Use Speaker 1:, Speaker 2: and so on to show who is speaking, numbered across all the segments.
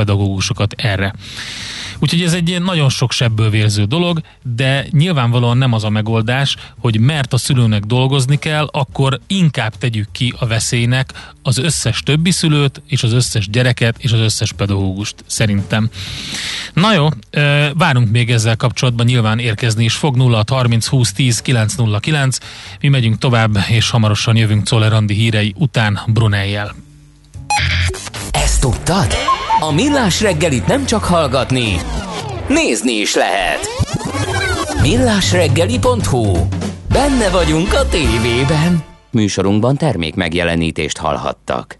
Speaker 1: pedagógusokat erre. Úgyhogy ez egy nagyon sok sebből vérző dolog, de nyilvánvalóan nem az a megoldás, hogy mert a szülőnek dolgozni kell, akkor inkább tegyük ki a veszélynek az összes többi szülőt, és az összes gyereket, és az összes pedagógust, szerintem. Na jó, várunk még ezzel kapcsolatban, nyilván érkezni is fog 0 30 20 10 909. Mi megyünk tovább, és hamarosan jövünk Czoller hírei után Brunejjel.
Speaker 2: Ezt tudtad? A Millás reggelit nem csak hallgatni, nézni is lehet. Millásreggeli.hu Benne vagyunk a tévében. Műsorunkban termék megjelenítést hallhattak.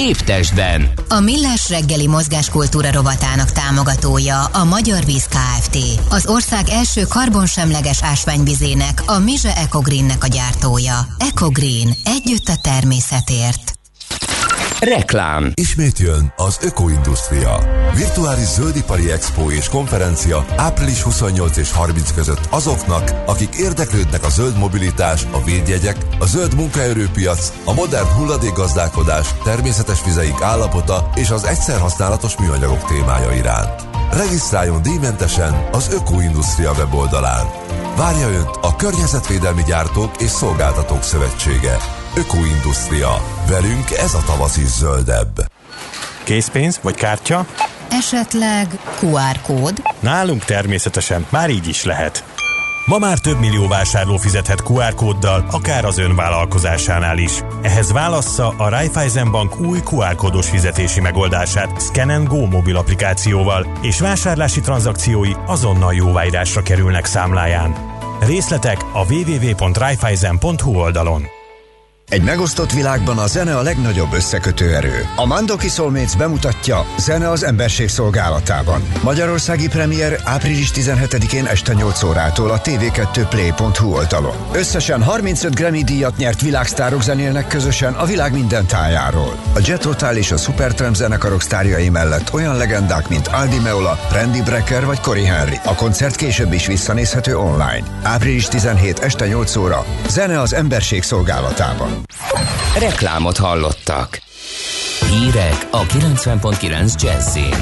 Speaker 2: Évtestben.
Speaker 3: A Millás reggeli mozgáskultúra rovatának támogatója a Magyar Víz Kft. Az ország első karbonsemleges ásványvizének, a Mize Ecogreennek a gyártója. Ecogreen. Együtt a természetért.
Speaker 2: Reklám.
Speaker 4: Ismét jön az Ökoindustria. Virtuális zöldipari expo és konferencia április 28 és 30 között azoknak, akik érdeklődnek a zöld mobilitás, a védjegyek, a zöld munkaerőpiac, a modern hulladékgazdálkodás, természetes vizeik állapota és az egyszer használatos műanyagok témája iránt. Regisztráljon díjmentesen az Ökoindustria weboldalán. Várja Önt a Környezetvédelmi Gyártók és Szolgáltatók Szövetsége. Ökoindustria. Velünk ez a tavasz is zöldebb.
Speaker 5: Készpénz vagy kártya?
Speaker 3: Esetleg QR kód?
Speaker 5: Nálunk természetesen, már így is lehet. Ma már több millió vásárló fizethet QR kóddal, akár az ön vállalkozásánál is. Ehhez válassza a Raiffeisen Bank új QR kódos fizetési megoldását Scan Go mobil applikációval, és vásárlási tranzakciói azonnal jóváírásra kerülnek számláján. Részletek a www.raiffeisen.hu oldalon.
Speaker 6: Egy megosztott világban a zene a legnagyobb összekötő erő. A Mandoki Soulmates bemutatja Zene az emberség szolgálatában. Magyarországi premier április 17-én este 8 órától a tv2play.hu oldalon. Összesen 35 Grammy díjat nyert világsztárok zenélnek közösen a világ minden tájáról. A Jet Rotal és a Supertramp zenekarok sztárjai mellett olyan legendák, mint Aldi Meola, Randy Brecker vagy Cory Henry. A koncert később is visszanézhető online. Április 17 este 8 óra. Zene az emberség szolgálatában.
Speaker 2: Reklámot hallottak. Hírek a 90.9 Jazzin.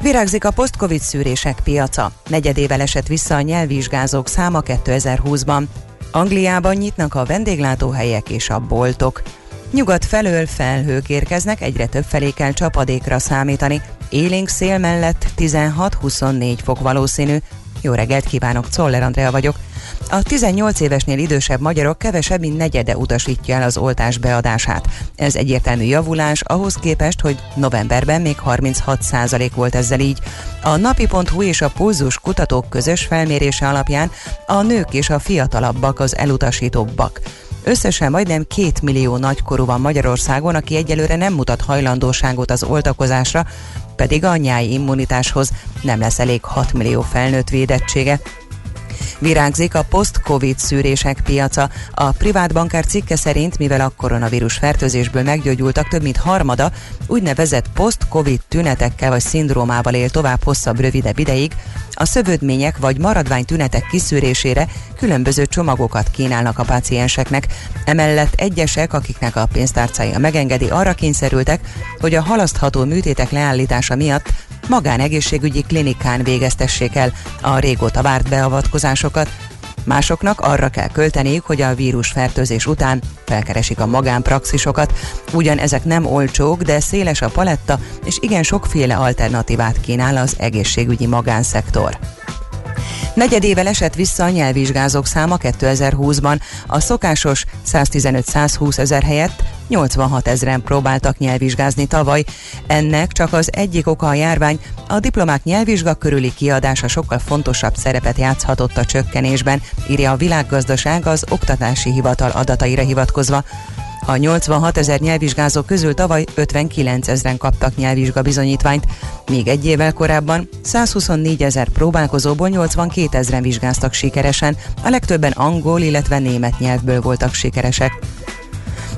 Speaker 7: Virágzik a post-covid szűrések piaca. Negyedével esett vissza a nyelvvizsgázók száma 2020-ban. Angliában nyitnak a vendéglátóhelyek és a boltok. Nyugat felől felhők érkeznek, egyre több felé kell csapadékra számítani. Élénk szél mellett 16-24 fok valószínű. Jó reggelt kívánok, Czoller Andrea vagyok. A 18 évesnél idősebb magyarok kevesebb, mint negyede utasítja el az oltás beadását. Ez egyértelmű javulás ahhoz képest, hogy novemberben még 36% volt ezzel így. A napi.hu és a pulzus kutatók közös felmérése alapján a nők és a fiatalabbak az elutasítóbbak. Összesen majdnem két millió nagykorú van Magyarországon, aki egyelőre nem mutat hajlandóságot az oltakozásra, pedig a nyáj immunitáshoz nem lesz elég 6 millió felnőtt védettsége. Virágzik a post-covid szűrések piaca. A privát bankár cikke szerint, mivel a koronavírus fertőzésből meggyógyultak több mint harmada, úgynevezett post-covid tünetekkel vagy szindrómával él tovább hosszabb, rövidebb ideig, a szövődmények vagy maradvány tünetek kiszűrésére különböző csomagokat kínálnak a pácienseknek. Emellett egyesek, akiknek a pénztárcája megengedi, arra kényszerültek, hogy a halasztható műtétek leállítása miatt magánegészségügyi klinikán végeztessék el a régóta várt beavatkozásokat, Másoknak arra kell költeniük, hogy a vírusfertőzés után felkeresik a magánpraxisokat. Ugyan ezek nem olcsók, de széles a paletta, és igen sokféle alternatívát kínál az egészségügyi magánszektor. Negyedével esett vissza a nyelvvizsgázók száma 2020-ban. A szokásos 115-120 ezer helyett 86 ezeren próbáltak nyelvvizsgázni tavaly. Ennek csak az egyik oka a járvány, a diplomák nyelvvizsga körüli kiadása sokkal fontosabb szerepet játszhatott a csökkenésben, írja a világgazdaság az Oktatási Hivatal adataira hivatkozva. A 86 ezer nyelvvizsgázó közül tavaly 59 ezeren kaptak nyelvvizsga bizonyítványt, még egy évvel korábban 124 ezer próbálkozóból 82 ezeren vizsgáztak sikeresen, a legtöbben angol, illetve német nyelvből voltak sikeresek.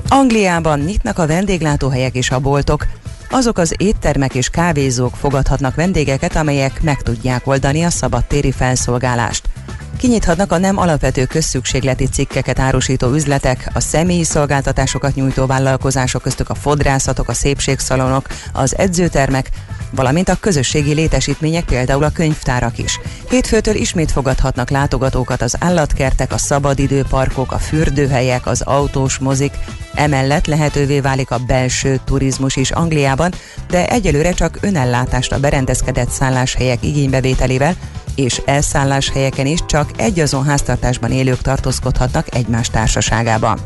Speaker 7: Angliában nyitnak a vendéglátóhelyek és a boltok. Azok az éttermek és kávézók fogadhatnak vendégeket, amelyek meg tudják oldani a szabadtéri felszolgálást. Kinyithatnak a nem alapvető közszükségleti cikkeket árusító üzletek, a személyi szolgáltatásokat nyújtó vállalkozások köztük a fodrászatok, a szépségszalonok, az edzőtermek, valamint a közösségi létesítmények, például a könyvtárak is. Hétfőtől ismét fogadhatnak látogatókat az állatkertek, a szabadidőparkok, a fürdőhelyek, az autós mozik, Emellett lehetővé válik a belső turizmus is Angliában, de egyelőre csak önellátásra berendezkedett szálláshelyek igénybevételével, és elszálláshelyeken is csak egy azon háztartásban élők tartózkodhatnak egymás társaságában.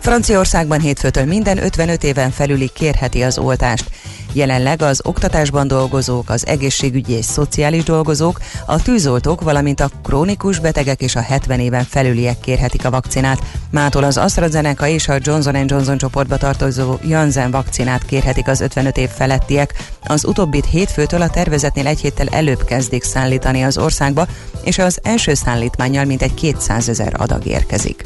Speaker 7: Franciaországban hétfőtől minden 55 éven felüli kérheti az oltást. Jelenleg az oktatásban dolgozók, az egészségügyi és szociális dolgozók, a tűzoltók, valamint a krónikus betegek és a 70 éven felüliek kérhetik a vakcinát. Mától az AstraZeneca és a Johnson Johnson csoportba tartozó Janssen vakcinát kérhetik az 55 év felettiek. Az utóbbit hétfőtől a tervezetnél egy héttel előbb kezdik szállítani az országba, és az első szállítmányjal mintegy 200 ezer adag érkezik.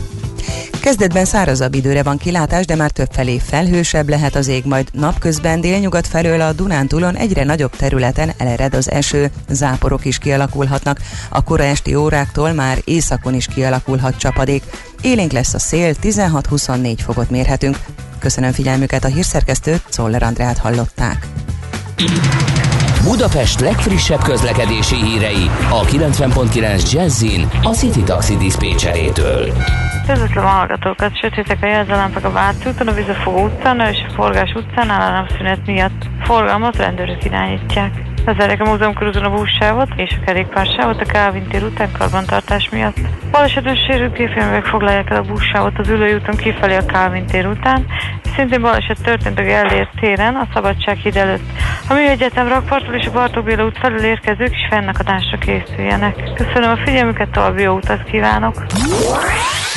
Speaker 7: Kezdetben szárazabb időre van kilátás, de már több felé felhősebb lehet az ég, majd napközben délnyugat felől a Dunántúlon egyre nagyobb területen elered az eső, záporok is kialakulhatnak. A kora esti óráktól már északon is kialakulhat csapadék. Élénk lesz a szél, 16-24 fokot mérhetünk. Köszönöm figyelmüket, a hírszerkesztőt, Czoller Andrát hallották.
Speaker 2: Budapest legfrissebb közlekedési hírei a 90.9 Jazzin a City Taxi Dispécsejétől.
Speaker 8: Üdvözlöm a hallgatókat, sötétek a jelzőlámpák a Váci a Vizefogó utcán és a Forgás utcán államszünet miatt forgalmat rendőrök irányítják. Lezárják a múzeum körúton a buszsávot és a kerékpársávot a Kálvin tér után karbantartás miatt. Balesetben sérült gépjárművek foglalják el a buszsávot az ülői kifelé a Kálvin tér után, szintén baleset történt a Gellért téren, a Szabadsághíd előtt. A Műegyetem rakpartól és a Bartók Béla út felül érkezők is fennakadásra készüljenek. Köszönöm a figyelmüket, további jó utat kívánok!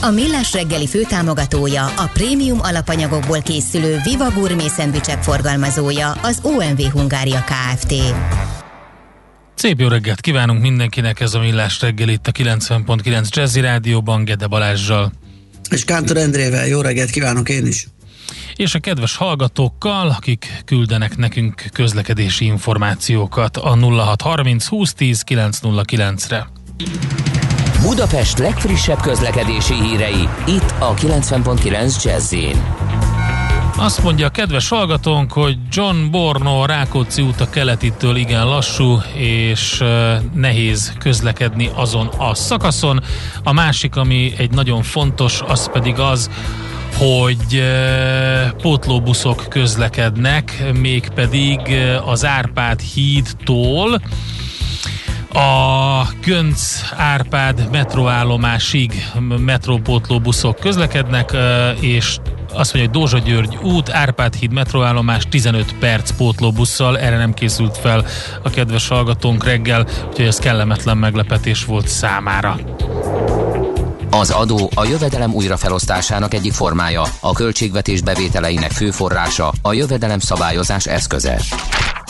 Speaker 3: A Millás reggeli főtámogatója, a prémium alapanyagokból készülő Viva Gourmet szendvicsek forgalmazója, az OMV Hungária Kft.
Speaker 1: Szép jó reggelt kívánunk mindenkinek, ez a Millás reggel itt a 90.9 Jazzy Rádióban, Gede Balázsjal.
Speaker 9: És Kántor Endrével, jó reggelt kívánok én is.
Speaker 1: És a kedves hallgatókkal, akik küldenek nekünk közlekedési információkat a 0630 2010 909-re.
Speaker 2: Budapest legfrissebb közlekedési hírei, itt a 90.9 jazz
Speaker 1: azt mondja a kedves hallgatónk, hogy John Borno Rákóczi út a keletitől igen lassú, és nehéz közlekedni azon a szakaszon. A másik, ami egy nagyon fontos, az pedig az, hogy pótlóbuszok közlekednek, mégpedig az Árpád hídtól a Gönc Árpád metroállomásig metrópótló buszok közlekednek, és azt mondja, hogy Dózsa György út, Árpád híd metroállomás 15 perc pótlóbusszal, erre nem készült fel a kedves hallgatónk reggel, úgyhogy ez kellemetlen meglepetés volt számára.
Speaker 2: Az adó a jövedelem újrafelosztásának egyik formája, a költségvetés bevételeinek fő forrása, a jövedelem szabályozás eszköze.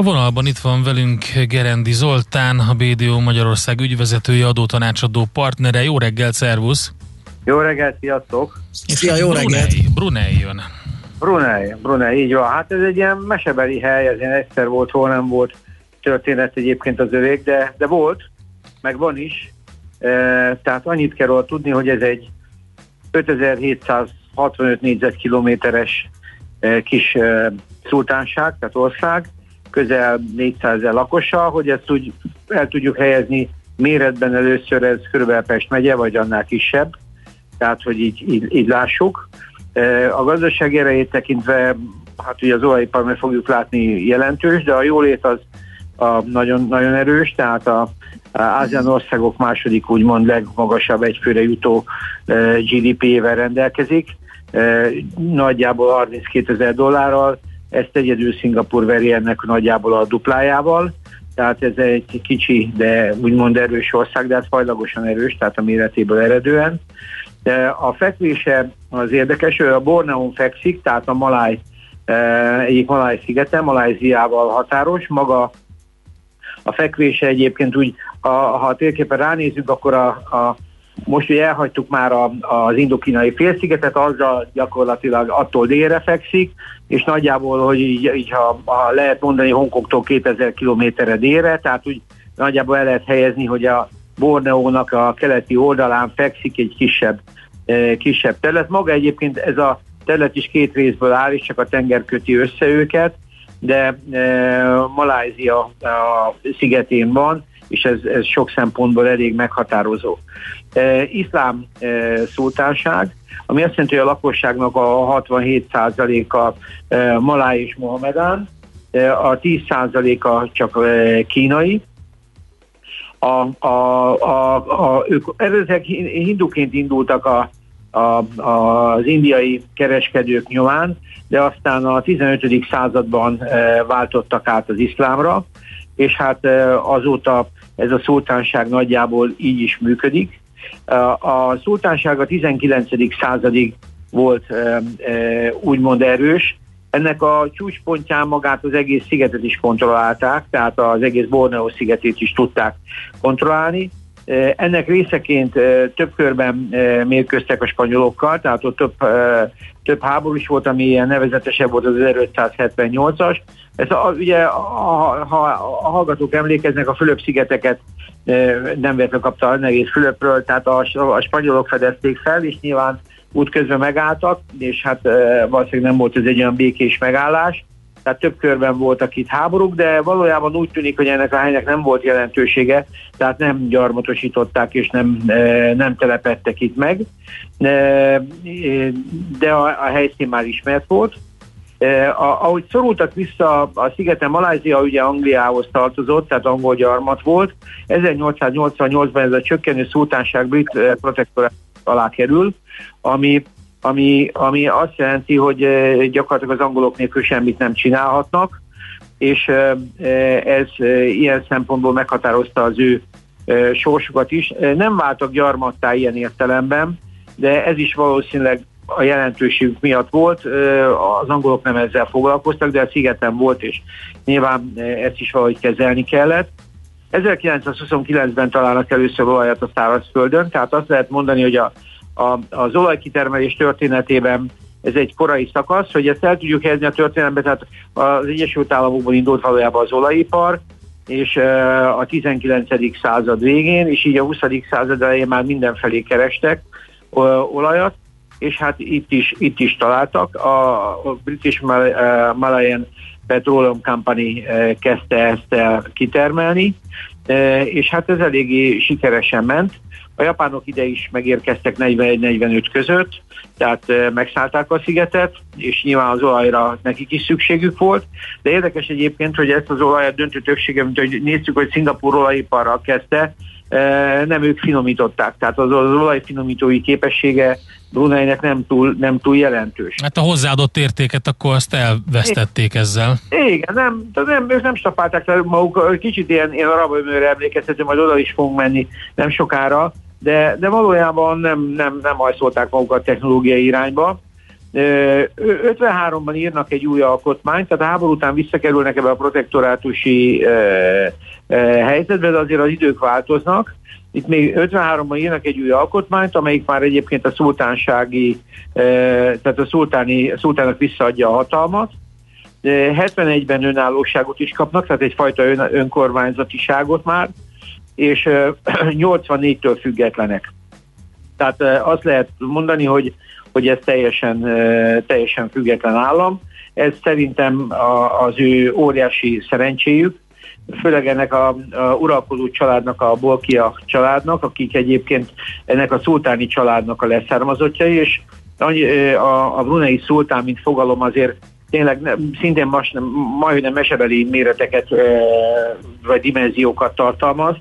Speaker 1: A vonalban itt van velünk Gerendi Zoltán, a BDO Magyarország ügyvezetője, adótanácsadó partnere. Jó reggelt, szervusz!
Speaker 10: Jó reggelt, sziasztok!
Speaker 9: Szia, jó Brunei,
Speaker 1: reggelt! Brunei jön.
Speaker 10: Brunei, Brunei, így van. Hát ez egy ilyen mesebeli hely, ez ilyen egyszer volt, hol nem volt történet egyébként az övék, de, de volt, meg van is. E, tehát annyit kell róla tudni, hogy ez egy 5765 négyzetkilométeres e, kis e, szultánság, tehát ország, közel 400 ezer lakossal, hogy ezt úgy el tudjuk helyezni méretben először ez kb. Pest megye, vagy annál kisebb, tehát hogy így, így, így lássuk. E, a gazdaság erejét tekintve, hát ugye az olajipar meg fogjuk látni jelentős, de a jólét az a nagyon, nagyon erős, tehát a Ázsián országok második úgymond legmagasabb egyfőre jutó e, GDP-ével rendelkezik, e, nagyjából 32 ezer dollárral, ezt egyedül Szingapur veri ennek nagyjából a duplájával, tehát ez egy kicsi, de úgymond erős ország, de hát fajlagosan erős, tehát a méretéből eredően. De a fekvése az érdekes, hogy a Borneon fekszik, tehát a Maláj, eh, egyik Maláj szigete, Malajziával határos, maga a fekvése egyébként úgy, a, ha térképen ránézünk, akkor a, a most, hogy elhagytuk már a, az indokínai félszigetet, azzal gyakorlatilag attól délre fekszik, és nagyjából, hogy így, így ha, ha lehet mondani Hongkongtól 2000 kilométerre délre, tehát úgy nagyjából el lehet helyezni, hogy a Borneónak a keleti oldalán fekszik egy kisebb, e, kisebb terület. Maga egyébként ez a terület is két részből áll, és csak a tenger köti össze őket, de e, Malázia a szigetén van, és ez, ez sok szempontból elég meghatározó. E, iszlám e, szultánság, ami azt jelenti, hogy a lakosságnak a 67%-a e, maláj és mohamedán, e, a 10%-a csak e, kínai, a, a, a, a, ők eredetileg hinduként indultak a, a, a, az indiai kereskedők nyomán, de aztán a 15. században e, váltottak át az iszlámra, és hát e, azóta ez a szultánság nagyjából így is működik. A szultánság a 19. századig volt úgymond erős, ennek a csúcspontján magát az egész szigetet is kontrollálták, tehát az egész Borneo szigetét is tudták kontrollálni. Ennek részeként több körben mérkőztek a spanyolokkal, tehát ott több, több háború is volt, ami ilyen nevezetesebb volt az 1578-as. Ez a, ugye, ha, ha a hallgatók emlékeznek, a Fülöp-szigeteket nem véletlenül kapta a nevész Fülöpről, tehát a, a spanyolok fedezték fel, és nyilván útközben megálltak, és hát valószínűleg nem volt ez egy olyan békés megállás, tehát több körben voltak itt háborúk, de valójában úgy tűnik, hogy ennek a helynek nem volt jelentősége, tehát nem gyarmatosították és nem, nem telepettek itt meg, de a, a helyszín már ismert volt. Ahogy szorultak vissza a szigeten, Malázia ugye Angliához tartozott, tehát angol gyarmat volt. 1888-ban ez a csökkenő szultánság brit protektorát alá kerül, ami ami, ami azt jelenti, hogy gyakorlatilag az angolok nélkül semmit nem csinálhatnak, és ez ilyen szempontból meghatározta az ő sorsukat is. Nem váltak gyarmattá ilyen értelemben, de ez is valószínűleg a jelentőségük miatt volt. Az angolok nem ezzel foglalkoztak, de a szigeten volt, és nyilván ezt is valahogy kezelni kellett. 1929-ben találnak először olajat a szárazföldön, tehát azt lehet mondani, hogy a a, az olajkitermelés történetében ez egy korai szakasz, hogy ezt el tudjuk helyezni a történelembe, tehát az Egyesült Államokban indult valójában az olajipar, és a 19. század végén, és így a 20. század elején már mindenfelé kerestek olajat, és hát itt is, itt is találtak. A, British Malayan Petroleum Company kezdte ezt el kitermelni, és hát ez eléggé sikeresen ment. A japánok ide is megérkeztek 41-45 között, tehát megszállták a szigetet, és nyilván az olajra nekik is szükségük volt. De érdekes egyébként, hogy ezt az olajat döntő többsége, mint hogy nézzük, hogy Szingapur olajiparral kezdte, nem ők finomították. Tehát az, az olajfinomítói képessége Bruneinek nem túl, nem túl jelentős.
Speaker 1: Hát a hozzáadott értéket akkor azt elvesztették ezzel.
Speaker 10: Igen, nem, nem, ők nem stapálták le maguk, kicsit ilyen, ilyen arab emlékeztető, majd oda is fogunk menni nem sokára, de, de valójában nem, nem, nem hajszolták magukat technológiai irányba. 53-ban írnak egy új alkotmányt, tehát a háború után visszakerülnek ebbe a protektorátusi helyzetbe, de azért az idők változnak. Itt még 53-ban írnak egy új alkotmányt, amelyik már egyébként a szultánsági, tehát a szultáni, a szultának visszaadja a hatalmat. 71-ben önállóságot is kapnak, tehát egyfajta ön, önkormányzatiságot már, és 84-től függetlenek. Tehát azt lehet mondani, hogy, hogy ez teljesen, teljesen független állam. Ez szerintem az ő óriási szerencséjük, főleg ennek a, a uralkodó családnak, a Bolkia családnak, akik egyébként ennek a szultáni családnak a leszármazottjai, és a, a brunei szultán, mint fogalom azért tényleg nem, szintén nem, majdnem mesebeli méreteket vagy dimenziókat tartalmaz,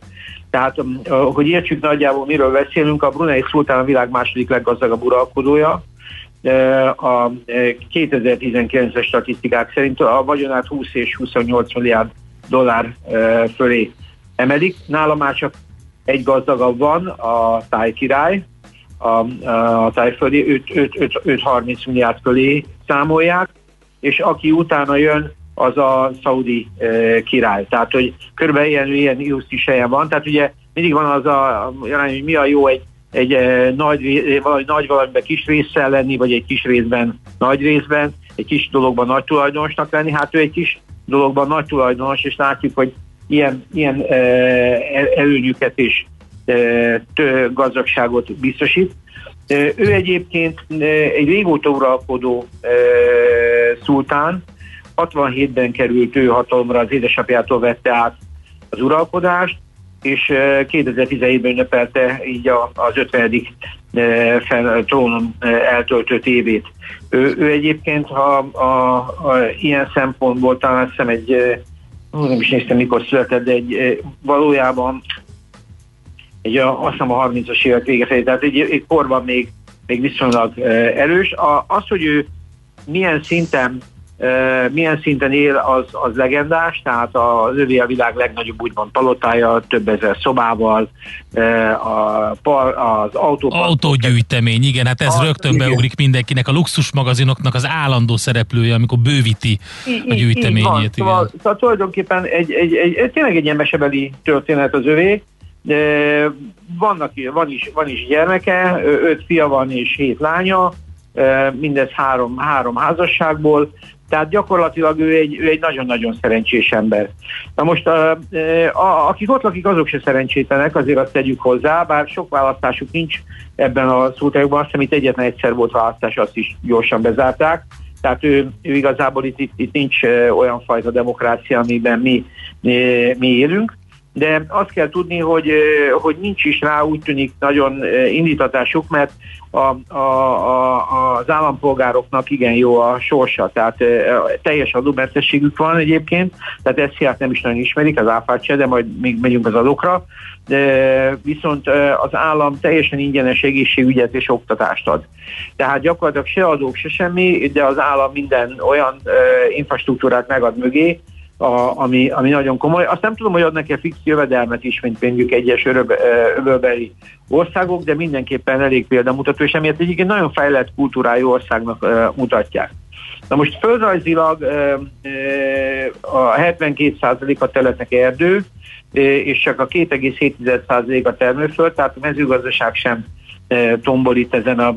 Speaker 10: tehát, um, hogy értsük nagyjából, miről beszélünk, a Brunei Szultán a világ második leggazdagabb uralkodója. A 2019-es statisztikák szerint a vagyonát 20 és 28 milliárd dollár fölé emelik. Nála már csak egy gazdagabb van, a táj király, a, a tájföldi 5-30 milliárd fölé számolják, és aki utána jön, az a szaudi e, király. Tehát, hogy körülbelül ilyen, ilyen is helyen van. Tehát ugye mindig van az a hogy mi a jó egy, egy e, nagy, valahogy nagy valamiben kis résszel lenni, vagy egy kis részben nagy részben, egy kis dologban nagy tulajdonosnak lenni. Hát ő egy kis dologban nagy tulajdonos, és látjuk, hogy ilyen, ilyen e, előnyüket és e, tő, gazdagságot biztosít. Ő egyébként egy régóta uralkodó e, szultán, 67-ben került ő hatalomra, az édesapjától vette át az uralkodást, és 2017-ben ünnepelte így az 50. Fel, trónon eltöltött évét. Ő, ő egyébként, ha a, a, ilyen szempontból talán hiszem egy, nem is néztem mikor született, de egy, valójában egy, azt hiszem a 30-as évek vége felé, tehát egy, egy korban még, még viszonylag erős. A, az, hogy ő milyen szinten milyen szinten él, az, az legendás, tehát az övé a világ legnagyobb úgymond palotája, több ezer szobával, a, az autó...
Speaker 1: Autógyűjtemény, igen, hát ez a, rögtön igen. beugrik mindenkinek, a luxus magazinoknak az állandó szereplője, amikor bővíti a gyűjteményét. Így
Speaker 10: van, szóval, szóval tulajdonképpen egy, egy, egy, egy, tényleg egy ilyen mesebeli történet az övé, Vannak, van, is, van is gyermeke, öt fia van és hét lánya, mindez három, három házasságból, tehát gyakorlatilag ő egy, ő egy nagyon-nagyon szerencsés ember. Na most, a, a, akik ott lakik, azok se szerencsétlenek, azért azt tegyük hozzá, bár sok választásuk nincs ebben a szótajokban, azt hiszem itt egyetlen egyszer volt választás, azt is gyorsan bezárták. Tehát ő, ő igazából itt, itt, itt nincs olyan fajta demokrácia, amiben mi, mi élünk de azt kell tudni, hogy, hogy nincs is rá úgy tűnik nagyon indítatásuk, mert a, a, a, az állampolgároknak igen jó a sorsa, tehát teljes adómentességük van egyébként, tehát hiát nem is nagyon ismerik, az áfát se, de majd még megyünk az adókra, de viszont az állam teljesen ingyenes egészségügyet és oktatást ad. Tehát gyakorlatilag se adók, se semmi, de az állam minden olyan infrastruktúrát megad mögé, a, ami, ami nagyon komoly. Azt nem tudom, hogy adnak e fix jövedelmet is, mint mondjuk egyes öbölbeli országok, de mindenképpen elég példamutató, és emiatt egyébként nagyon fejlett kultúrájú országnak uh, mutatják. Na most földrajzilag uh, a 72% a területnek erdő, és csak a 2,7% a termőföld, tehát a mezőgazdaság sem tombol itt ezen a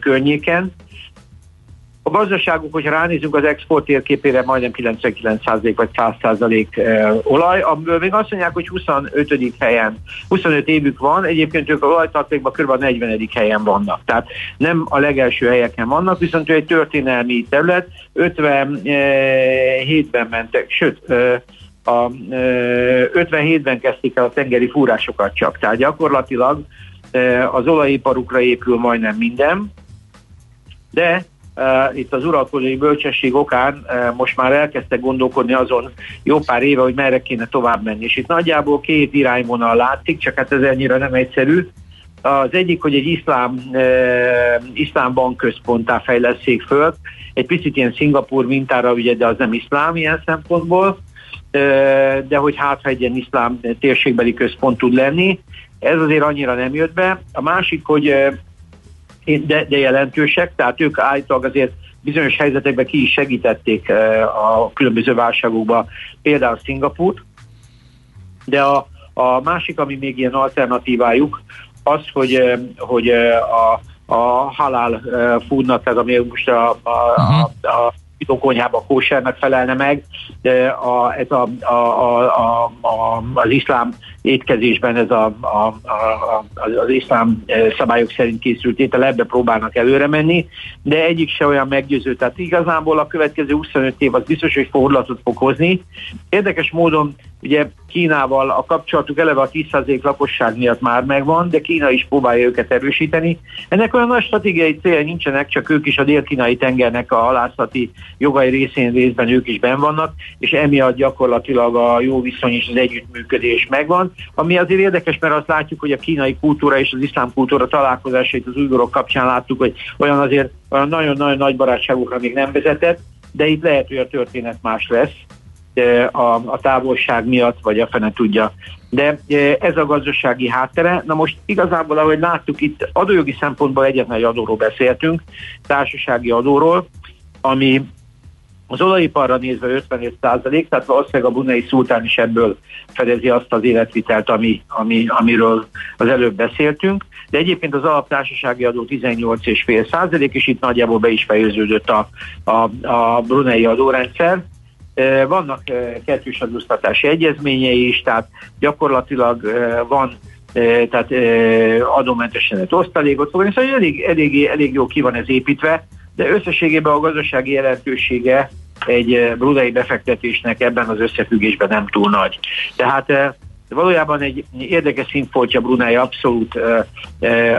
Speaker 10: környéken. A gazdaságuk, hogyha ránézünk az export térképére, majdnem 99% vagy 100% eh, olaj, amiből még azt mondják, hogy 25. helyen, 25 évük van, egyébként ők a olajtartékban kb. 40. helyen vannak. Tehát nem a legelső helyeken vannak, viszont ő egy történelmi terület, 57-ben mentek, sőt, a 57-ben eh, kezdték el a tengeri fúrásokat csak. Tehát gyakorlatilag az olajiparukra épül majdnem minden, de itt az uralkodói bölcsesség okán uh, most már elkezdtek gondolkodni azon jó pár éve, hogy merre kéne tovább menni. És itt nagyjából két irányvonal látszik, csak hát ez ennyire nem egyszerű. Az egyik, hogy egy iszlám, uh, iszlám bankközponttá fejleszék föl, egy picit ilyen Szingapur mintára, ugye, de az nem iszlám ilyen szempontból, de hogy hát, ha egy ilyen iszlám térségbeli központ tud lenni, ez azért annyira nem jött be. A másik, hogy de, de jelentősek, tehát ők állítólag azért bizonyos helyzetekben ki is segítették eh, a különböző válságokban, például Szingapurt, de a, a másik, ami még ilyen alternatívájuk, az, hogy, eh, hogy eh, a, a halál foodnak, tehát ami most a, a, a, a konyhába kósernek felelne meg, de a, ez a, a, a, a, a, az iszlám étkezésben ez a, a, a, az iszlám szabályok szerint készült étel, ebbe próbálnak előre menni, de egyik se olyan meggyőző. Tehát igazából a következő 25 év az biztos, hogy fordulatot fog hozni. Érdekes módon ugye Kínával a kapcsolatuk eleve a 10% lakosság miatt már megvan, de Kína is próbálja őket erősíteni. Ennek olyan nagy stratégiai célja nincsenek, csak ők is a dél-kínai tengernek a halászati jogai részén részben ők is ben vannak, és emiatt gyakorlatilag a jó viszony és az együttműködés megvan. Ami azért érdekes, mert azt látjuk, hogy a kínai kultúra és az iszlám kultúra találkozásait az újgorok kapcsán láttuk, hogy olyan azért olyan nagyon-nagyon nagy barátságokra még nem vezetett, de itt lehet, hogy a történet más lesz a, a távolság miatt, vagy a fene tudja. De ez a gazdasági háttere. Na most igazából, ahogy láttuk itt, adójogi szempontból egyetlen egy adóról beszéltünk, társasági adóról, ami az olajiparra nézve 55 százalék, tehát valószínűleg a bunei szultán is ebből fedezi azt az életvitelt, ami, ami, amiről az előbb beszéltünk. De egyébként az alaptársasági adó 18,5 százalék, és itt nagyjából be is fejeződött a, a, a brunei adórendszer. Vannak kettős adóztatási egyezményei is, tehát gyakorlatilag van tehát adómentesen egy osztalékot fogni, szóval elég, elég, elég jó ki van ez építve, de összességében a gazdasági jelentősége egy brudai befektetésnek ebben az összefüggésben nem túl nagy. Tehát valójában egy érdekes színfoltja Brunei abszolút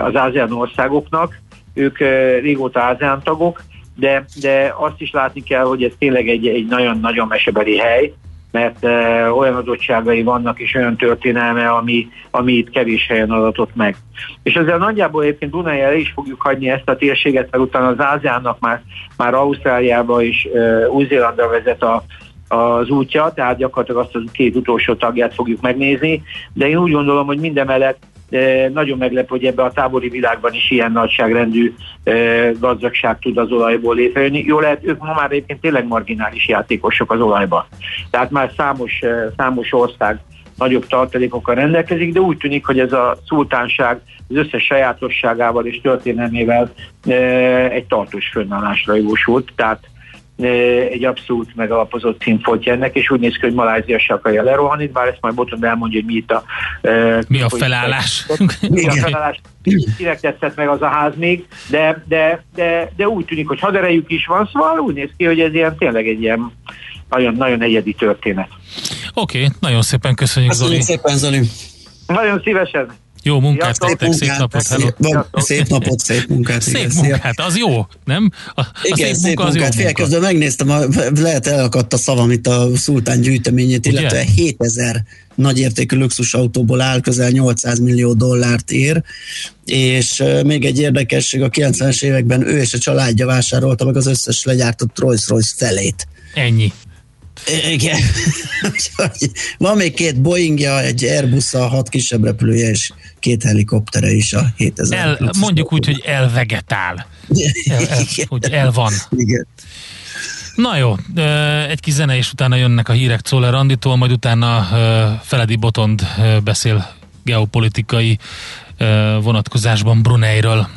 Speaker 10: az ASEAN országoknak, ők régóta ASEAN tagok, de, de azt is látni kell, hogy ez tényleg egy, egy nagyon-nagyon mesebeli hely, mert e, olyan adottságai vannak és olyan történelme, ami, ami itt kevés helyen adatott meg. És ezzel nagyjából egyébként el is fogjuk hagyni ezt a térséget, mert utána az Áziának már, már Ausztráliába és e, Új-Zélandra vezet a, az útja, tehát gyakorlatilag azt a két utolsó tagját fogjuk megnézni, de én úgy gondolom, hogy mindemellett de nagyon meglep, hogy ebbe a tábori világban is ilyen nagyságrendű e, gazdagság tud az olajból létrejönni. Jó lehet, ők ma már egyébként tényleg marginális játékosok az olajban. Tehát már számos, e, számos ország nagyobb tartalékokkal rendelkezik, de úgy tűnik, hogy ez a szultánság az összes sajátosságával és történelmével egy tartós fönnállásra jósult, tehát egy abszolút megalapozott színfoltja ennek, és úgy néz ki, hogy Malázia se akarja lerohanni, bár ezt majd Botond elmondja, hogy mi itt a...
Speaker 1: Mi a felállás?
Speaker 10: Mi a felállás? Kinek tetszett meg az a ház még, de, de, de, de úgy tűnik, hogy haderejük is van, szóval úgy néz ki, hogy ez ilyen tényleg egy ilyen nagyon, nagyon egyedi történet.
Speaker 1: Oké, okay, nagyon szépen köszönjük,
Speaker 9: Köszönjük
Speaker 1: Zoli.
Speaker 9: szépen, Zoli.
Speaker 10: Nagyon szívesen.
Speaker 1: Jó munkát
Speaker 10: Sziasztok.
Speaker 1: nektek, szép napot, hello.
Speaker 9: Szép napot, szép munkát.
Speaker 1: Szép
Speaker 9: igen,
Speaker 1: munkát, az jó, nem? A, a
Speaker 9: Igen, szép,
Speaker 1: munka az jó
Speaker 9: munkát. Fél
Speaker 1: munka.
Speaker 9: közben megnéztem, a, lehet elakadt a szavam itt a szultán gyűjteményét,
Speaker 1: Ugye?
Speaker 9: illetve 7000 nagyértékű luxusautóból áll, közel 800 millió dollárt ér, és még egy érdekesség, a 90-es években ő és a családja vásárolta meg az összes legyártott Rolls-Royce felét.
Speaker 1: Ennyi.
Speaker 9: Igen. Úgyhogy Van még két Boeingja, egy airbus hat kisebb repülője, és két helikoptere is a 7000.
Speaker 1: El, mondjuk úgy, hogy elvegetál. El, el, hogy el van.
Speaker 9: Igen.
Speaker 1: Na jó, egy kis zene, és utána jönnek a hírek Czoller Anditól, majd utána Feledi Botond beszél geopolitikai vonatkozásban Bruneiről.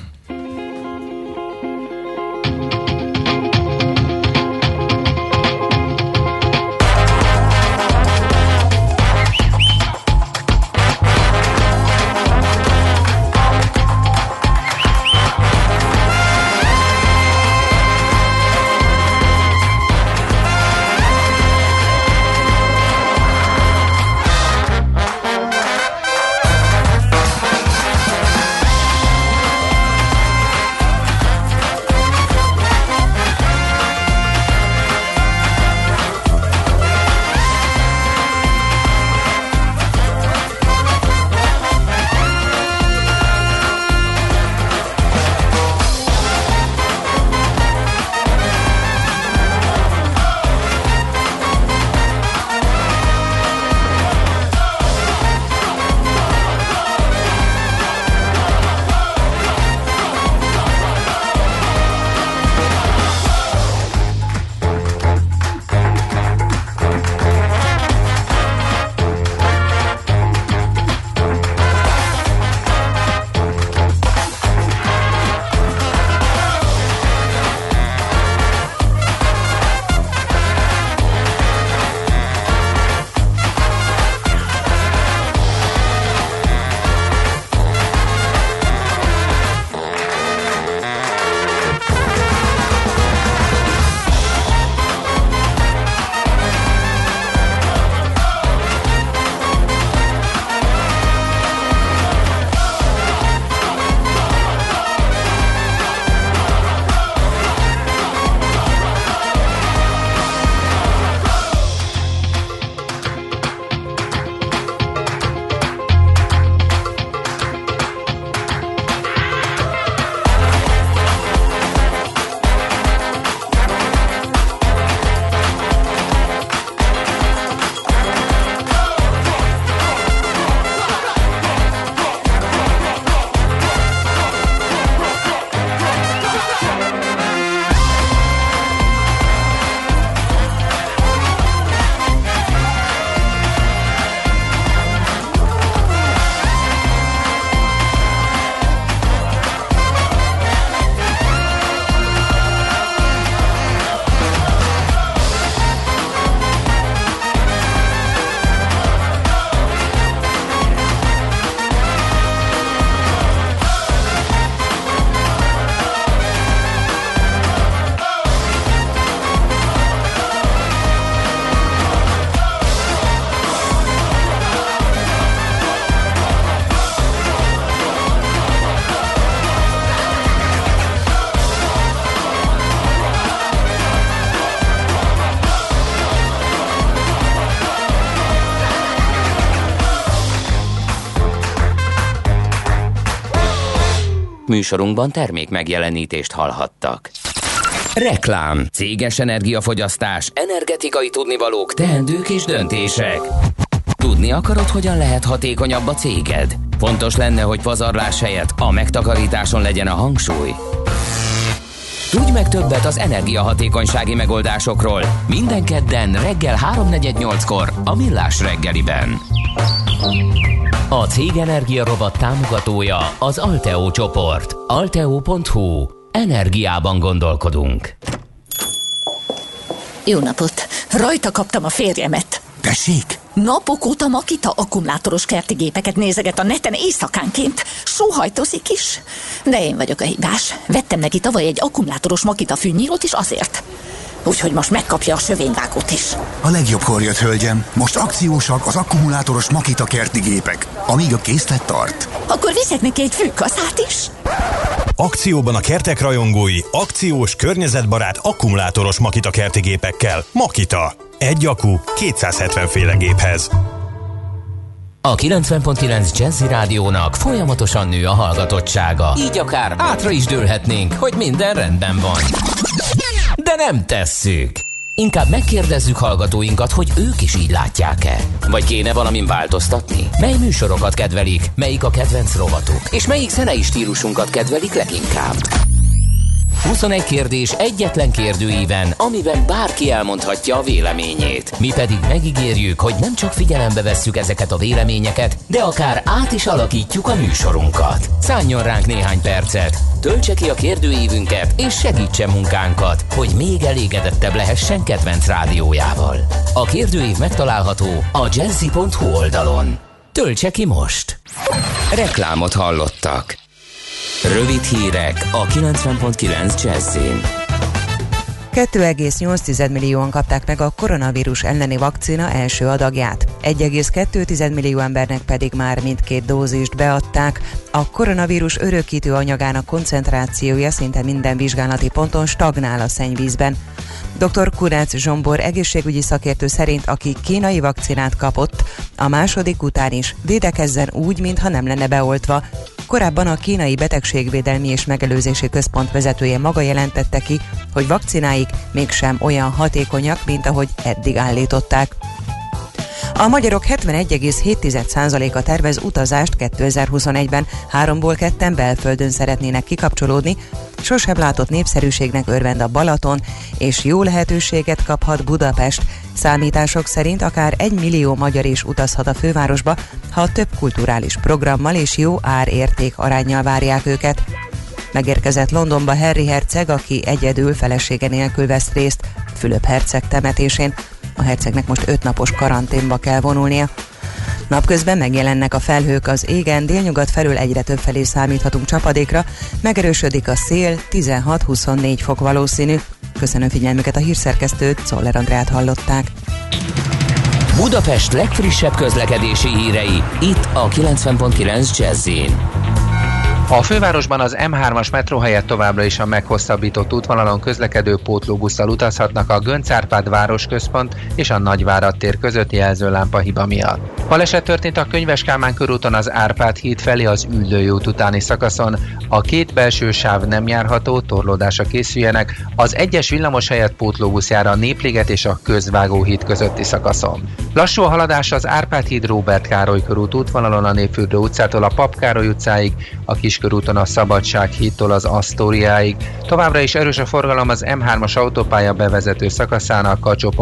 Speaker 2: Műsorunkban termék megjelenítést hallhattak. Reklám, céges energiafogyasztás, energetikai tudnivalók, teendők és döntések. Tudni akarod, hogyan lehet hatékonyabb a céged? Fontos lenne, hogy pazarlás helyett a megtakarításon legyen a hangsúly. Tudj meg többet az energiahatékonysági megoldásokról minden kedden reggel 3.48-kor a Millás reggeliben. A Cég Energia Robot támogatója az Alteo csoport. Alteo.hu. Energiában gondolkodunk.
Speaker 11: Jó napot! Rajta kaptam a férjemet.
Speaker 12: Tessék?
Speaker 11: Napok óta Makita akkumulátoros kerti gépeket nézeget a neten éjszakánként. Sóhajtozik is. De én vagyok a hibás. Vettem neki tavaly egy akkumulátoros Makita fűnyírót is azért. Úgyhogy most megkapja a sövényvágót is.
Speaker 12: A legjobbkor jött, hölgyem. Most akciósak az akkumulátoros Makita kerti gépek, amíg a készlet tart.
Speaker 11: Akkor viszek neki egy fűkaszát is.
Speaker 5: Akcióban a kertek rajongói, akciós, környezetbarát, akkumulátoros Makita kerti gépekkel. Makita. Egy akku 270 féle géphez.
Speaker 2: A 90.9 Jazzy Rádiónak folyamatosan nő a hallgatottsága. Így akár átra is dőlhetnénk, hogy minden rendben van. De nem tesszük. Inkább megkérdezzük hallgatóinkat, hogy ők is így látják-e. Vagy kéne valamin változtatni? Mely műsorokat kedvelik? Melyik a kedvenc rovatuk? És melyik zenei stílusunkat kedvelik leginkább? 21 kérdés egyetlen kérdőíven, amiben bárki elmondhatja a véleményét. Mi pedig megígérjük, hogy nem csak figyelembe vesszük ezeket a véleményeket, de akár át is alakítjuk a műsorunkat. Szálljon ránk néhány percet, töltse ki a kérdőívünket, és segítse munkánkat, hogy még elégedettebb lehessen kedvenc rádiójával. A kérdőív megtalálható a jazzy.hu oldalon. Töltse ki most! Reklámot hallottak. Rövid hírek a 90.9 Jazzin.
Speaker 7: 2,8 millióan kapták meg a koronavírus elleni vakcina első adagját. 1,2 millió embernek pedig már mindkét dózist beadták. A koronavírus örökítő anyagának koncentrációja szinte minden vizsgálati ponton stagnál a szennyvízben. Dr. Kurácz Zsombor egészségügyi szakértő szerint, aki kínai vakcinát kapott, a második után is védekezzen úgy, mintha nem lenne beoltva. Korábban a kínai betegségvédelmi és megelőzési központ vezetője maga jelentette ki, hogy vakcináik mégsem olyan hatékonyak, mint ahogy eddig állították. A magyarok 71,7%-a tervez utazást 2021-ben, háromból ketten belföldön szeretnének kikapcsolódni, sosem látott népszerűségnek örvend a Balaton, és jó lehetőséget kaphat Budapest. Számítások szerint akár egy millió magyar is utazhat a fővárosba, ha több kulturális programmal és jó árérték arányjal várják őket. Megérkezett Londonba Harry Herceg, aki egyedül felesége nélkül vesz részt Fülöp Herceg temetésén. A hercegnek most öt napos karanténba kell vonulnia. Napközben megjelennek a felhők az égen, délnyugat felül egyre több felé számíthatunk csapadékra, megerősödik a szél, 16-24 fok valószínű. Köszönöm figyelmüket a hírszerkesztőt, Czoller Andrát hallották.
Speaker 2: Budapest legfrissebb közlekedési hírei, itt a 90.9 jazz
Speaker 13: a fővárosban az M3-as metró helyett továbbra is a meghosszabbított útvonalon közlekedő pótlóbusszal utazhatnak a Gönc Árpád városközpont és a Nagyvárad tér közötti jelzőlámpa hiba miatt. Baleset történt a Könyves Kálmán körúton az Árpád híd felé az Üldői út utáni szakaszon. A két belső sáv nem járható, torlódásra készüljenek, az egyes villamos helyett pótlóbusz jár a Népliget és a Közvágó híd közötti szakaszon. Lassú a haladás az Árpád híd Róbert Károly körút útvonalon a Népfürdő utcától a Pap Károly utcáig, a Kiskörúton a Szabadság hídtól az Asztóriáig. Továbbra is erős a forgalom az M3-as autópálya bevezető szakaszán a kacsó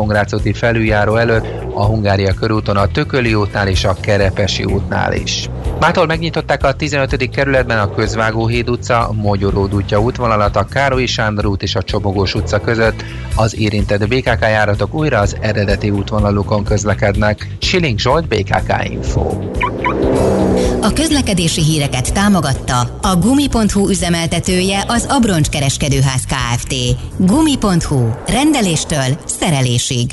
Speaker 13: felüljáró előtt, a Hungária körúton a Tököli útnál és a Kerepesi útnál is. Mától megnyitották a 15. kerületben a Közvágóhíd utca, Mogyoród útja útvonalat a Károly Sándor út és a Csobogós utca között. Az érintett BKK járatok újra az eredeti útvonalukon közlekednek. Siling Zsolt, BKK Info.
Speaker 3: A közlekedési híreket támogatta a Gumi.hu üzemeltetője az Abroncs Kereskedőház Kft. Gumi.hu. Rendeléstől szerelésig.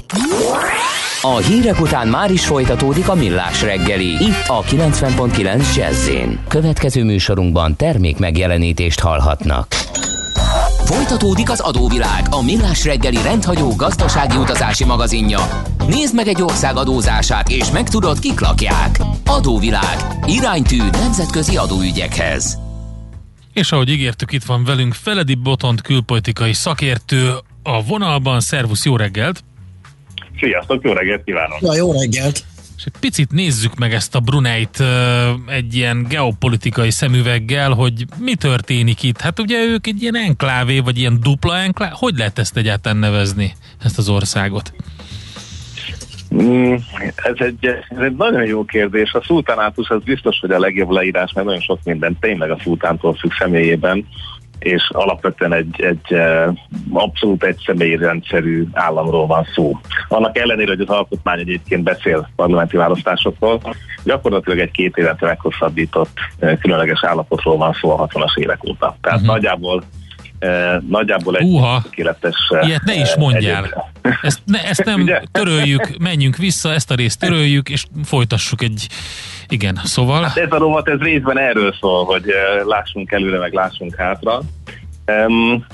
Speaker 2: A hírek után már is folytatódik a millás reggeli. Itt a 90.9 jazz Következő műsorunkban termék megjelenítést hallhatnak. Folytatódik az adóvilág, a millás reggeli rendhagyó gazdasági utazási magazinja. Nézd meg egy ország adózását, és megtudod, kik lakják. Adóvilág. Iránytű nemzetközi adóügyekhez.
Speaker 1: És ahogy ígértük, itt van velünk Feledi Botont külpolitikai szakértő a vonalban. Szervusz, jó reggelt!
Speaker 14: Sziasztok, jó reggelt kívánok!
Speaker 9: Ja, jó reggelt!
Speaker 1: És egy picit nézzük meg ezt a Bruneit egy ilyen geopolitikai szemüveggel, hogy mi történik itt. Hát ugye ők egy ilyen enklávé, vagy ilyen dupla enklávé, hogy lehet ezt egyáltalán nevezni, ezt az országot?
Speaker 14: Mm, ez egy, ez egy nagyon jó kérdés. A szultánátus az biztos, hogy a legjobb leírás, mert nagyon sok minden tényleg a szultántól függ személyében és alapvetően egy, egy eh, abszolút egy személyi rendszerű államról van szó. Annak ellenére, hogy az alkotmány egyébként beszél parlamenti választásokról, gyakorlatilag egy két évet meghosszabbított eh, különleges állapotról van szó a 60-as évek óta. Tehát uh-huh. nagyjából nagyjából egy
Speaker 1: Uha,
Speaker 14: tökéletes...
Speaker 1: Ilyet ne is mondjál. Ezt, ne, ezt nem töröljük, menjünk vissza, ezt a részt töröljük, és folytassuk egy igen, szóval...
Speaker 14: Hát ez a rovat, ez részben erről szól, hogy lássunk előre, meg lássunk hátra.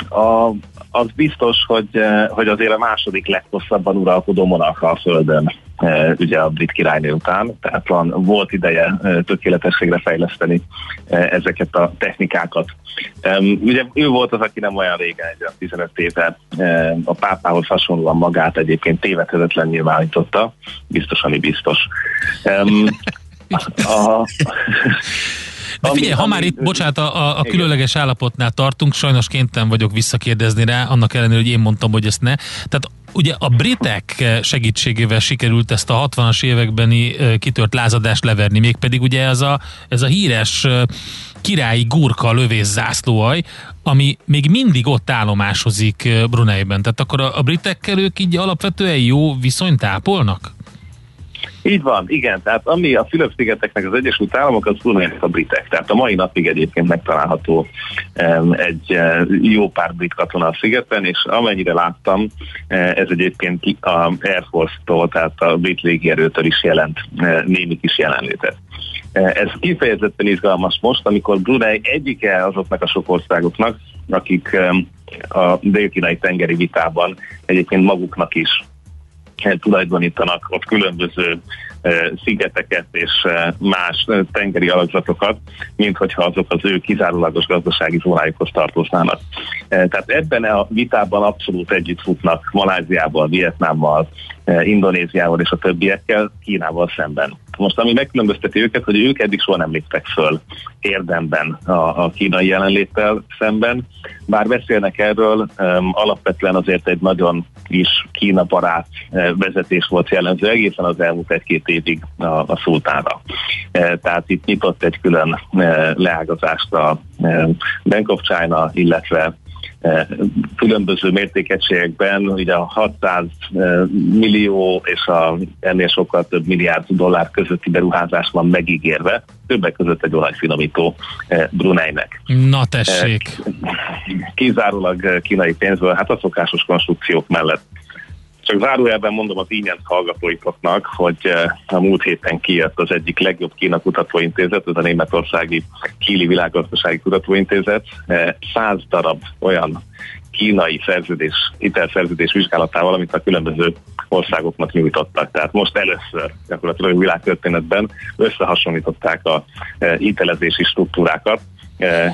Speaker 14: A, az biztos, hogy, hogy azért a második leghosszabban uralkodó monarcha a Földön, ugye a brit királynő után, tehát van, volt ideje uh, tökéletességre fejleszteni uh, ezeket a technikákat. Ugye ő volt az, aki nem olyan régen, egy 15 éve a pápához hasonlóan magát egyébként tévedhetetlen nyilvánította, biztos, ami biztos.
Speaker 1: A, de figyelj, ha már itt, bocsánat, a, a különleges állapotnál tartunk, sajnos kénytelen vagyok visszakérdezni rá, annak ellenére, hogy én mondtam, hogy ezt ne. Tehát ugye a britek segítségével sikerült ezt a 60-as évekbeni kitört lázadást leverni, mégpedig ugye ez a, ez a híres királyi gurka lövész zászlóaj, ami még mindig ott állomásozik Bruneiben. Tehát akkor a, a britekkel ők így alapvetően jó viszonyt ápolnak?
Speaker 14: Így van, igen. Tehát ami a Fülöp-szigeteknek az Egyesült Államok, az a britek. Tehát a mai napig egyébként megtalálható egy uh, jó pár brit katona a szigeten, és amennyire láttam, uh, ez egyébként a Air Force-tól, tehát a brit légierőtől is jelent uh, némi kis jelenlétet. Ez kifejezetten izgalmas most, amikor Brunei egyike azoknak a sok országoknak, akik a dél tengeri vitában egyébként maguknak is tulajdonítanak ott különböző szigeteket és más tengeri alakzatokat, mint hogyha azok az ő kizárólagos gazdasági zónájukhoz tartoznának. Tehát ebben a vitában abszolút együtt futnak Maláziával, Vietnámmal, Indonéziával és a többiekkel, Kínával szemben. Most ami megkülönbözteti őket, hogy ők eddig soha nem léptek föl érdemben a, a kínai jelenléttel szemben, bár beszélnek erről, alapvetően azért egy nagyon is Kína barát uh, vezetés volt jellemző egészen az elmúlt egy-két évig a, a szultánra. Uh, tehát itt nyitott egy külön uh, leágazást a Bank of China, illetve különböző mértékegységekben, ugye a 600 millió és a ennél sokkal több milliárd dollár közötti beruházás van megígérve, többek között egy olajfinomító Bruneinek.
Speaker 1: Na tessék!
Speaker 14: Kizárólag kínai pénzből, hát a szokásos konstrukciók mellett csak zárójelben mondom az ingyen hallgatóitoknak, hogy a múlt héten kijött az egyik legjobb Kína kutatóintézet, ez a németországi Kíli Világgazdasági Kutatóintézet. Száz darab olyan kínai szerződés, hitelszerződés vizsgálatával, amit a különböző országoknak nyújtottak. Tehát most először gyakorlatilag a világtörténetben összehasonlították a hitelezési struktúrákat, Eh,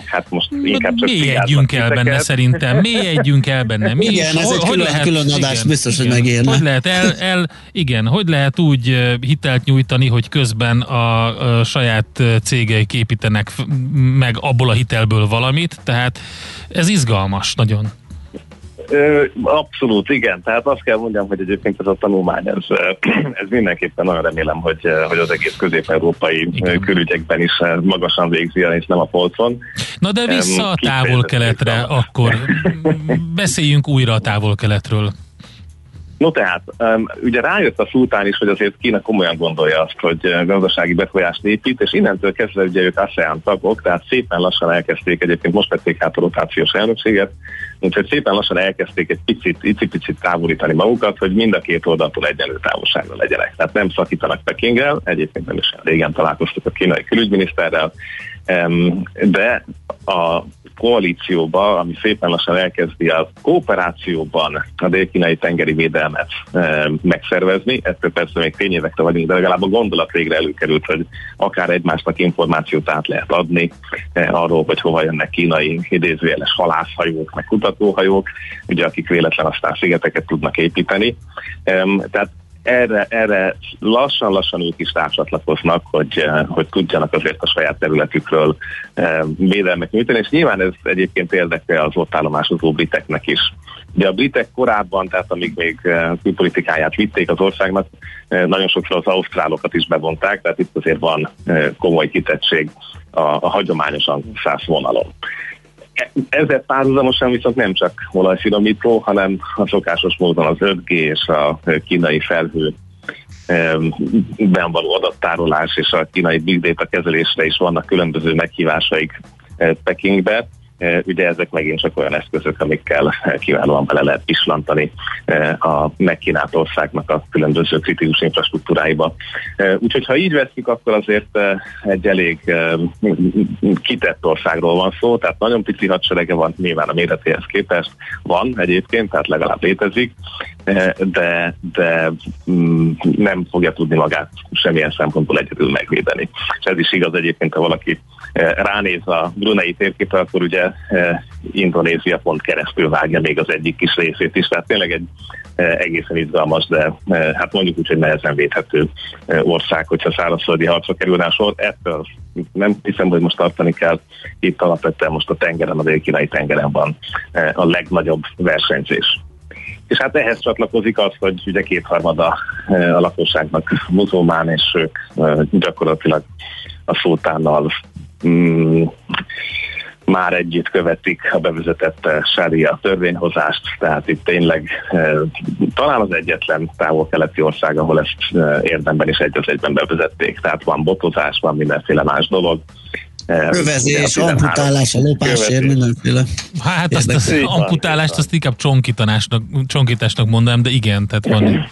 Speaker 14: hát most inkább csak
Speaker 1: Mélyedjünk el benne szerintem, mélyedjünk el benne.
Speaker 9: Mi igen, is, ez hogy, egy külön, lehet, külön adás igen, biztos, igen, hogy megérne.
Speaker 1: Hogy lehet el, el, igen, hogy lehet úgy eh, hitelt nyújtani, hogy közben a, a saját eh, cégei képítenek meg abból a hitelből valamit, tehát ez izgalmas nagyon.
Speaker 14: Abszolút, igen. Tehát azt kell mondjam, hogy egyébként ez a tanulmány, ez, ez mindenképpen nagyon remélem, hogy, hogy az egész közép-európai igen. külügyekben is magasan végzi, és nem a polcon.
Speaker 1: Na de vissza a távol-keletre, akkor beszéljünk újra a távol-keletről.
Speaker 14: No tehát, ugye rájött a szultán is, hogy azért Kína komolyan gondolja azt, hogy gazdasági befolyást épít, és innentől kezdve ugye ők ASEAN tagok, tehát szépen lassan elkezdték, egyébként most vették át a rotációs elnökséget, úgyhogy szépen lassan elkezdték egy picit, picit távolítani magukat, hogy mind a két oldaltól egyenlő távolságra legyenek. Tehát nem szakítanak Pekinggel, egyébként nem is régen találkoztak a kínai külügyminiszterrel, de a koalícióba, ami szépen lassan elkezdi a kooperációban a dél tengeri védelmet e, megszervezni. Ettől persze még tényévekre vagyunk, de legalább a gondolat végre előkerült, hogy akár egymásnak információt át lehet adni e, arról, hogy hova jönnek kínai idézőjeles halászhajók, meg kutatóhajók, ugye akik véletlen aztán szigeteket tudnak építeni. E, tehát erre, erre lassan-lassan ők is rácsatlakoznak, hogy, eh, hogy tudjanak azért a saját területükről eh, védelmet nyújtani, és nyilván ez egyébként érdekli az ott állomásozó briteknek is, Ugye a britek korábban, tehát amíg még külpolitikáját vitték az országnak, nagyon sokszor az ausztrálokat is bevonták, tehát itt azért van komoly kitettség a, a hagyományos angol vonalon. Ezzel párhuzamosan viszont nem csak olajfinomító, hanem a szokásos módon az 5G és a kínai felhő ben való adattárolás és a kínai big data kezelésre is vannak különböző meghívásaik eh, Pekingbe. Ugye ezek megint csak olyan eszközök, amikkel kiválóan bele lehet pislantani a megkínált országnak a különböző kritikus infrastruktúráiba. Úgyhogy ha így veszük, akkor azért egy elég kitett országról van szó, tehát nagyon pici hadserege van nyilván a méretéhez képest, van egyébként, tehát legalább létezik, de, de mm, nem fogja tudni magát semmilyen szempontból egyedül megvédeni. És ez is igaz egyébként, ha valaki ránéz a Brunei térképre, akkor ugye Indonézia pont keresztül vágja még az egyik kis részét is, tehát tényleg egy egészen izgalmas, de hát mondjuk úgy, hogy nehezen védhető ország, hogyha szárazföldi harcra kerülne sor. Ettől nem hiszem, hogy most tartani kell. Itt alapvetően most a tengeren, a dél tengeren van a legnagyobb versenyzés. És hát ehhez csatlakozik az, hogy ugye kétharmada a lakosságnak muzulmán, és ők gyakorlatilag a szultánnal mm, már együtt követik a bevezetett sária törvényhozást, tehát itt tényleg e, talán az egyetlen távol-keleti ország, ahol ezt e, érdemben is egy az egyben bevezették. Tehát van botozás, van mindenféle más dolog.
Speaker 9: Kövezés, amputálás, a lopásért, mindenféle.
Speaker 1: Hát azt az amputálást azt inkább csonkításnak, csonkításnak mondanám, de igen, tehát van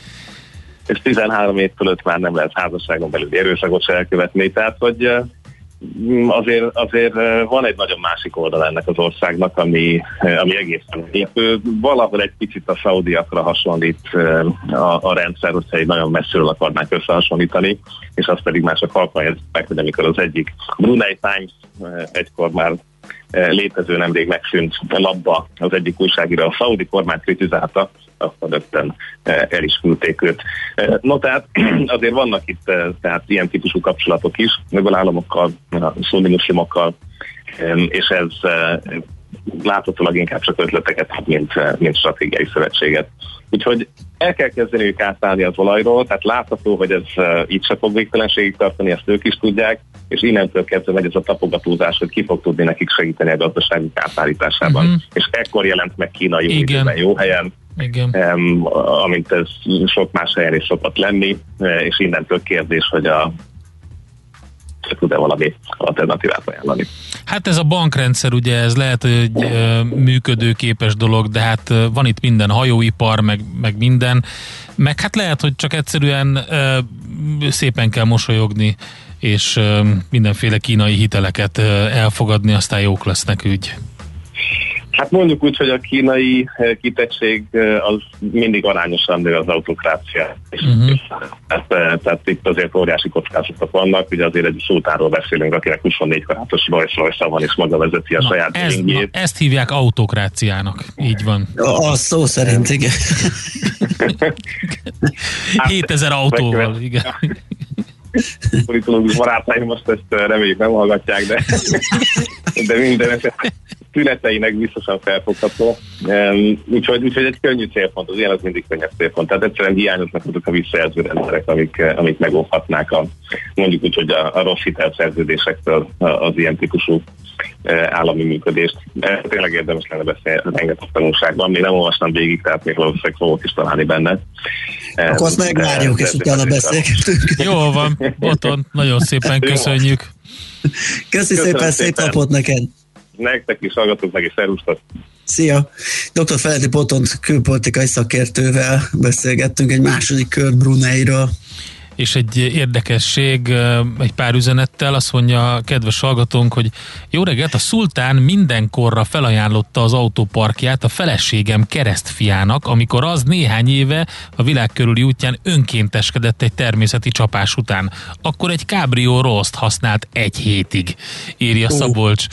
Speaker 14: és 13 év fölött már nem lehet házasságon belül erőszakot se elkövetni, tehát hogy azért, azért van egy nagyon másik oldal ennek az országnak, ami, ami egészen épő. Valahol egy picit a szaudiakra hasonlít a, a rendszer, hogyha egy nagyon messziről akarnánk összehasonlítani, és azt pedig halkan meg, hogy amikor az egyik Brunei Times egykor már létező nemrég megszűnt labba az egyik újságíró a szaudi kormányt kritizálta, akkor rögtön el is küldték őt. No tehát azért vannak itt tehát ilyen típusú kapcsolatok is, meg államokkal, a szunni muslimokkal, és ez láthatólag inkább csak ötleteket, mint, mint stratégiai szövetséget. Úgyhogy el kell kezdeniük átállni az olajról, tehát látható, hogy ez így se fog végtelenségig tartani, ezt ők is tudják, és innentől kezdve megy ez a tapogatózás, hogy ki fog tudni nekik segíteni a gazdasági átállításában. Uh-huh. És ekkor jelent meg Kína jó időben, jó helyen,
Speaker 1: Igen.
Speaker 14: Um, amint ez sok más helyen is szokott lenni, és innentől kérdés, hogy a tud-e valami alternatívát ajánlani.
Speaker 1: Hát ez a bankrendszer, ugye ez lehet, hogy egy működőképes dolog, de hát van itt minden hajóipar, meg, meg minden, meg hát lehet, hogy csak egyszerűen szépen kell mosolyogni, és mindenféle kínai hiteleket elfogadni, aztán jók lesznek ügy.
Speaker 14: Hát mondjuk úgy, hogy a kínai kitettség az mindig arányosan nő az autokrácia. Uh-huh. Tehát, eh, tehát itt azért óriási kockázatok vannak, ugye azért egy szótáról beszélünk, akinek 24 karátos Rolls royce van, és maga vezeti a na, saját
Speaker 1: ez, na, ezt hívják autokráciának, így van.
Speaker 9: A, a szó szerint, igen.
Speaker 1: 7000 autóval, igen.
Speaker 14: Politológus barátaim most ezt reméljük nem hallgatják, de, de minden esetben tüneteinek biztosan felfogható. Um, úgyhogy, úgyhogy egy könnyű célpont, az ilyen az mindig könnyebb célpont. Tehát egyszerűen hiányoznak azok a visszajelző rendszerek, amik, amik megóvhatnák a, mondjuk úgy, hogy a, a rossz hitelszerződésektől az ilyen típusú állami működést. Tényleg érdemes lenne beszélni rengeteg tanulságban. Még nem olvastam végig, tehát még valószínűleg fogok is találni benne.
Speaker 9: Akkor azt megvárjuk, és utána beszélgetünk.
Speaker 1: Jó van, Boton, nagyon szépen köszönjük.
Speaker 9: Köszi szépen, szép napot neked!
Speaker 14: Nektek is, hallgatók meg is szervusztok!
Speaker 9: Szia! Dr. Feledi Potont külpolitikai szakértővel beszélgettünk egy második kör Bruneiről
Speaker 1: és egy érdekesség egy pár üzenettel azt mondja a kedves hallgatónk, hogy jó reggelt, a szultán mindenkorra felajánlotta az autóparkját a feleségem keresztfiának, amikor az néhány éve a világ körüli útján önkénteskedett egy természeti csapás után. Akkor egy kábrió roszt használt egy hétig, írja Szabolcs.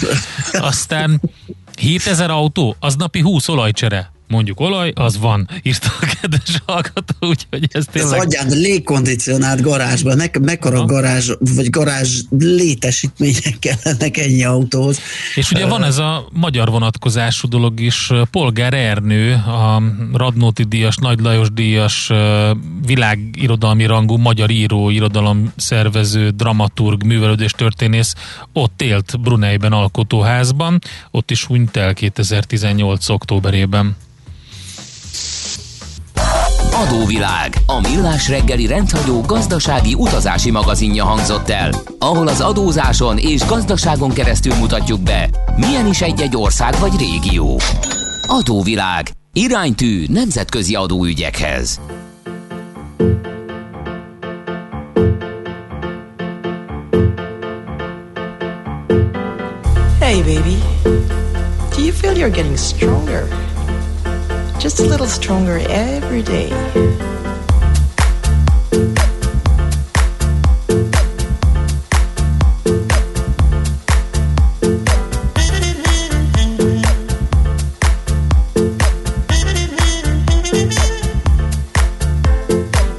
Speaker 1: Aztán 7000 autó, az napi 20 olajcsere mondjuk olaj, az van, írta a kedves hallgató, úgyhogy ez tényleg...
Speaker 9: Ez adján, de légkondicionált garázsban, me- mekkora Aha. garázs, vagy garázs létesítmények kellenek ennyi autóhoz.
Speaker 1: És ugye van ez a magyar vonatkozású dolog is, Polgár Ernő, a Radnóti díjas, Nagy Lajos díjas, világirodalmi rangú magyar író, irodalom szervező, dramaturg, művelődés történész, ott élt Bruneiben alkotóházban, ott is hunyt el 2018. októberében.
Speaker 2: Adóvilág, a millás reggeli rendhagyó gazdasági utazási magazinja hangzott el, ahol az adózáson és gazdaságon keresztül mutatjuk be, milyen is egy-egy ország vagy régió. Adóvilág, iránytű nemzetközi adóügyekhez.
Speaker 15: Hey baby, do you feel you're getting stronger? Just a little stronger every day.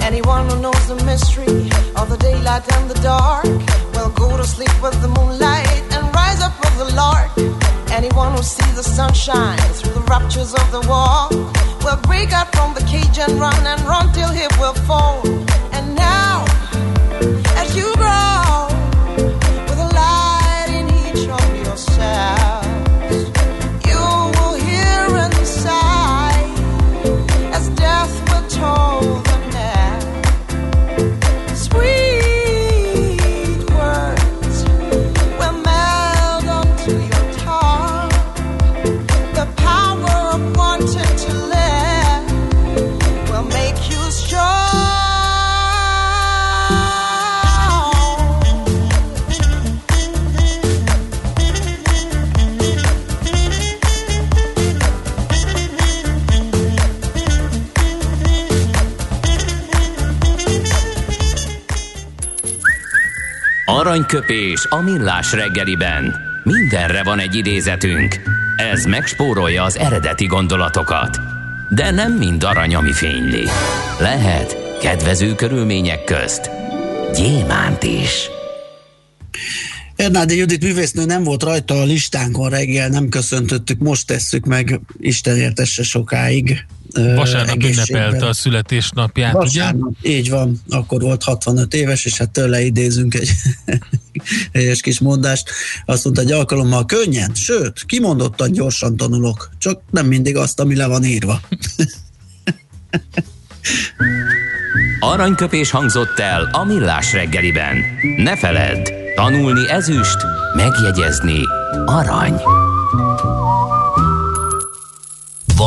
Speaker 15: Anyone who knows the mystery of the daylight and the dark will go to sleep with the moonlight and rise up with the lark. Anyone who sees the sunshine through the raptures of the wall will break out from the cage and run and run till he will fall. And now, as you grow with a light in each of
Speaker 2: Aranyköpés a millás reggeliben. Mindenre van egy idézetünk. Ez megspórolja az eredeti gondolatokat. De nem mind arany, ami fényli. Lehet kedvező körülmények közt gyémánt is.
Speaker 9: Ernádi Judit művésznő nem volt rajta a listánkon reggel, nem köszöntöttük, most tesszük meg, Isten értesse sokáig.
Speaker 1: Vasárnap
Speaker 9: egészségben.
Speaker 1: ünnepelte a születésnapját,
Speaker 9: Vasárnap, így van, akkor volt 65 éves, és hát tőle idézünk egy helyes kis mondást. Azt mondta, egy alkalommal könnyen, sőt, kimondottan gyorsan tanulok, csak nem mindig azt, ami le van írva.
Speaker 2: Aranyköpés hangzott el a millás reggeliben. Ne feledd, tanulni ezüst, megjegyezni arany.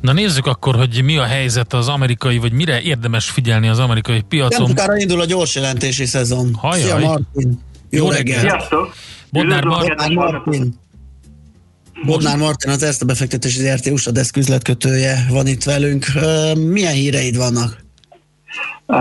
Speaker 1: Na nézzük akkor, hogy mi a helyzet az amerikai, vagy mire érdemes figyelni az amerikai
Speaker 9: Nem
Speaker 1: piacon.
Speaker 9: sokára indul a gyors jelentési szezon.
Speaker 1: Hajjaj.
Speaker 9: Szia Martin! Jó,
Speaker 1: Jó
Speaker 9: reggel!
Speaker 1: reggelt.
Speaker 10: Sziasztok!
Speaker 1: Bodnár
Speaker 10: Üdvözlöm a
Speaker 1: Mar-
Speaker 10: kedves
Speaker 9: Bodnár Martin. Bodnár Martin, az ezt a befektetési ZRT USA Desk üzletkötője van itt velünk. Milyen híreid vannak?
Speaker 16: Uh,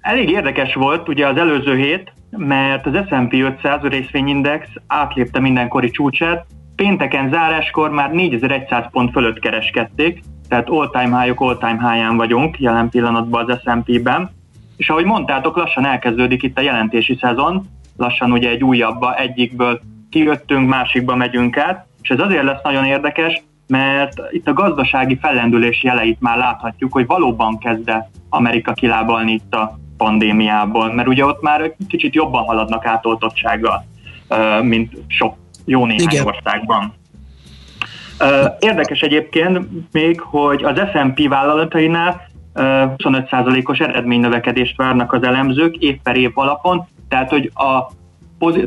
Speaker 16: elég érdekes volt ugye az előző hét, mert az S&P 500 részvényindex átlépte mindenkori csúcsát, pénteken záráskor már 4100 pont fölött kereskedték, tehát all-time high-ok all-time high-án vagyunk jelen pillanatban az S&P-ben, és ahogy mondtátok, lassan elkezdődik itt a jelentési szezon, lassan ugye egy újabbba, egyikből kijöttünk, másikba megyünk át, és ez azért lesz nagyon érdekes, mert itt a gazdasági fellendülés jeleit már láthatjuk, hogy valóban kezd Amerika kilábalni itt a pandémiából, mert ugye ott már kicsit jobban haladnak átoltottsággal, mint sok jó néhány
Speaker 9: Igen.
Speaker 16: országban. Érdekes egyébként még, hogy az S&P vállalatainál ö, 25%-os eredménynövekedést várnak az elemzők év per év alapon, tehát hogy a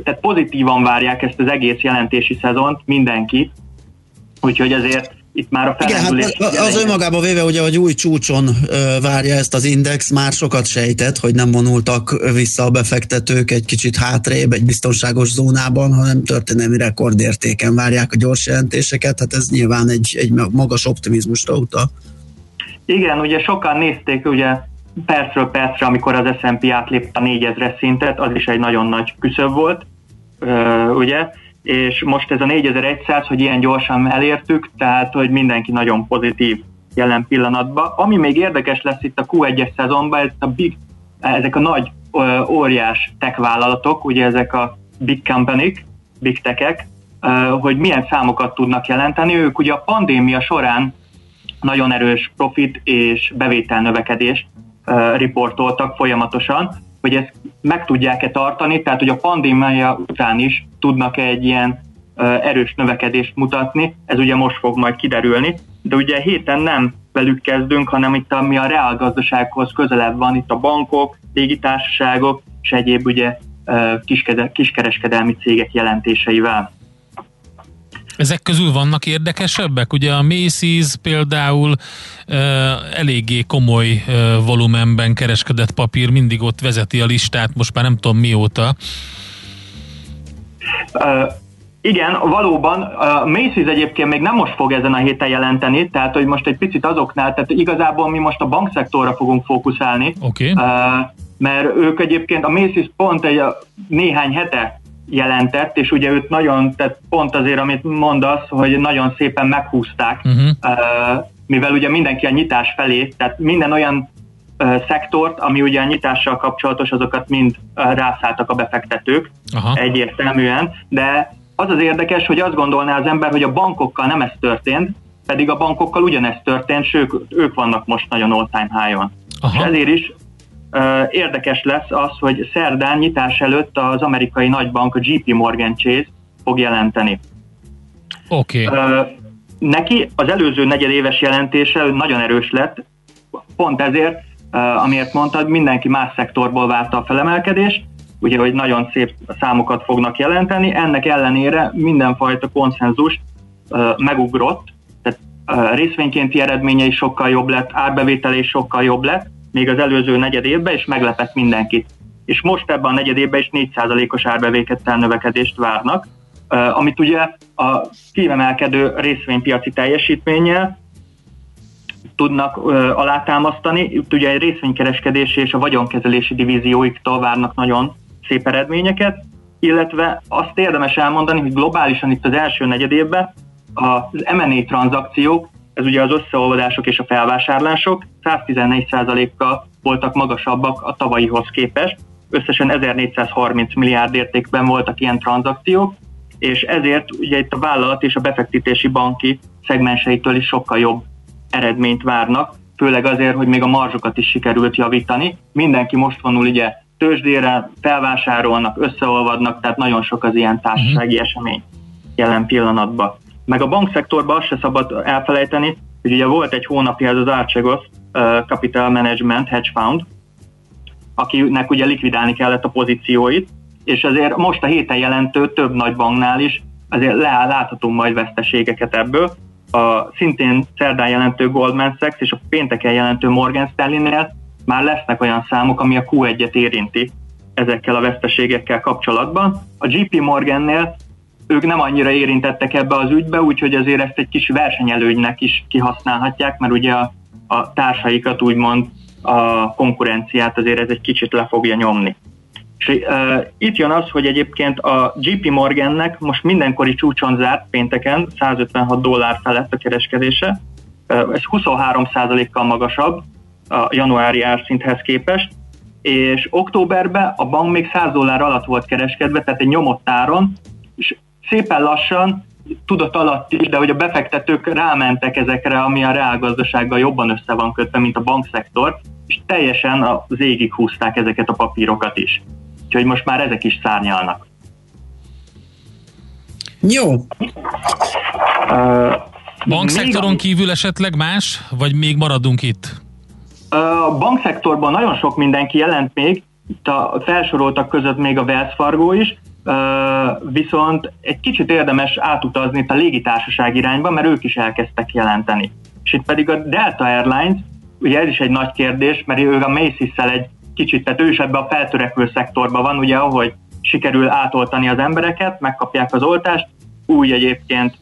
Speaker 16: tehát pozitívan várják ezt az egész jelentési szezont mindenki, úgyhogy ezért itt már a
Speaker 9: Igen, hát az, az önmagában véve, ugye, hogy új csúcson várja ezt az index, már sokat sejtett, hogy nem vonultak vissza a befektetők egy kicsit hátrébb, egy biztonságos zónában, hanem történelmi rekordértéken várják a gyors jelentéseket, hát ez nyilván egy, egy magas optimizmusra utal.
Speaker 16: Igen, ugye sokan nézték, ugye percről percre, amikor az S&P átlépte a 4000 szintet, az is egy nagyon nagy küszöb volt, ugye, és most ez a 4100, hogy ilyen gyorsan elértük, tehát hogy mindenki nagyon pozitív jelen pillanatban. Ami még érdekes lesz itt a Q1-es szezonban, ez a big, ezek a nagy óriás tech vállalatok, ugye ezek a big company big techek, hogy milyen számokat tudnak jelenteni. Ők ugye a pandémia során nagyon erős profit és bevétel növekedést riportoltak folyamatosan, hogy ezt meg tudják-e tartani, tehát hogy a pandémia után is tudnak egy ilyen erős növekedést mutatni, ez ugye most fog majd kiderülni, de ugye héten nem velük kezdünk, hanem itt ami a reálgazdasághoz közelebb van, itt a bankok, légitársaságok és egyéb ugye kiskereskedelmi cégek jelentéseivel.
Speaker 1: Ezek közül vannak érdekesebbek? Ugye a Macy's például uh, eléggé komoly uh, volumenben kereskedett papír, mindig ott vezeti a listát, most már nem tudom mióta.
Speaker 16: Uh, igen, valóban. A Macy's egyébként még nem most fog ezen a héten jelenteni, tehát hogy most egy picit azoknál, tehát igazából mi most a bankszektorra fogunk fókuszálni.
Speaker 1: Okay.
Speaker 16: Mert ők egyébként, a Macy's pont egy néhány hete jelentett, és ugye őt nagyon, tehát pont azért, amit mondasz, hogy nagyon szépen meghúzták, uh-huh. mivel ugye mindenki a nyitás felé, tehát minden olyan szektort, ami ugye a nyitással kapcsolatos, azokat mind rászálltak a befektetők Aha. egyértelműen, de az az érdekes, hogy azt gondolná az ember, hogy a bankokkal nem ez történt, pedig a bankokkal ugyanezt történt, és ők, ők vannak most nagyon all-time high-on. Aha. És ezért is Érdekes lesz az, hogy szerdán nyitás előtt az amerikai nagybank, a JP Morgan Chase fog jelenteni.
Speaker 1: Oké. Okay.
Speaker 16: Neki az előző negyedéves jelentése nagyon erős lett, pont ezért, amiért mondtad, mindenki más szektorból várta a felemelkedést, ugye, hogy nagyon szép számokat fognak jelenteni, ennek ellenére mindenfajta konszenzus megugrott, tehát részvénykénti eredménye is sokkal jobb lett, árbevétel is sokkal jobb lett, még az előző negyed évben, és meglepett mindenkit. És most ebben a negyed évben is 4%-os árbevékettel növekedést várnak, amit ugye a kiemelkedő részvénypiaci teljesítménnyel tudnak alátámasztani. Itt ugye egy részvénykereskedési és a vagyonkezelési divízióiktól várnak nagyon szép eredményeket, illetve azt érdemes elmondani, hogy globálisan itt az első negyed évben az M&A tranzakciók ez ugye az összeolvadások és a felvásárlások 114%-kal voltak magasabbak a tavalyihoz képest, összesen 1430 milliárd értékben voltak ilyen tranzakciók, és ezért ugye itt a vállalat és a befektetési banki szegmenseitől is sokkal jobb eredményt várnak, főleg azért, hogy még a marzsokat is sikerült javítani. Mindenki most vonul ugye tőzsdére, felvásárolnak, összeolvadnak, tehát nagyon sok az ilyen társasági uh-huh. esemény jelen pillanatban. Meg a bankszektorban azt se szabad elfelejteni, hogy ugye volt egy hónapja ez az Archegos Capital Management Hedge Fund, akinek ugye likvidálni kellett a pozícióit, és azért most a héten jelentő több nagy banknál is azért leáll, láthatunk majd veszteségeket ebből. A szintén szerdán jelentő Goldman Sachs és a pénteken jelentő Morgan Stanley-nél már lesznek olyan számok, ami a Q1-et érinti ezekkel a veszteségekkel kapcsolatban. A JP Morgannél ők nem annyira érintettek ebbe az ügybe, úgyhogy azért ezt egy kis versenyelőnynek is kihasználhatják, mert ugye a, a társaikat úgymond a konkurenciát azért ez egy kicsit le fogja nyomni. És uh, itt jön az, hogy egyébként a JP Morgannek most mindenkori csúcson zárt pénteken 156 dollár felett a kereskedése, uh, ez 23%-kal magasabb a januári árszinthez képest, és októberben a bank még 100 dollár alatt volt kereskedve, tehát egy nyomott áron, és szépen lassan, tudat alatt is, de hogy a befektetők rámentek ezekre, ami a reálgazdasággal jobban össze van kötve, mint a bankszektor, és teljesen az égig húzták ezeket a papírokat is. Úgyhogy most már ezek is szárnyalnak.
Speaker 9: Jó.
Speaker 1: Uh, Bankszektoron kívül esetleg más, vagy még maradunk itt?
Speaker 16: A bankszektorban nagyon sok mindenki jelent még, itt a felsoroltak között még a Wells Fargo is, viszont egy kicsit érdemes átutazni itt a légitársaság irányba, mert ők is elkezdtek jelenteni. És itt pedig a Delta Airlines, ugye ez is egy nagy kérdés, mert ő a Macy's-szel egy kicsit, tehát ő is ebbe a feltörekvő szektorban van, ugye, ahogy sikerül átoltani az embereket, megkapják az oltást, úgy egyébként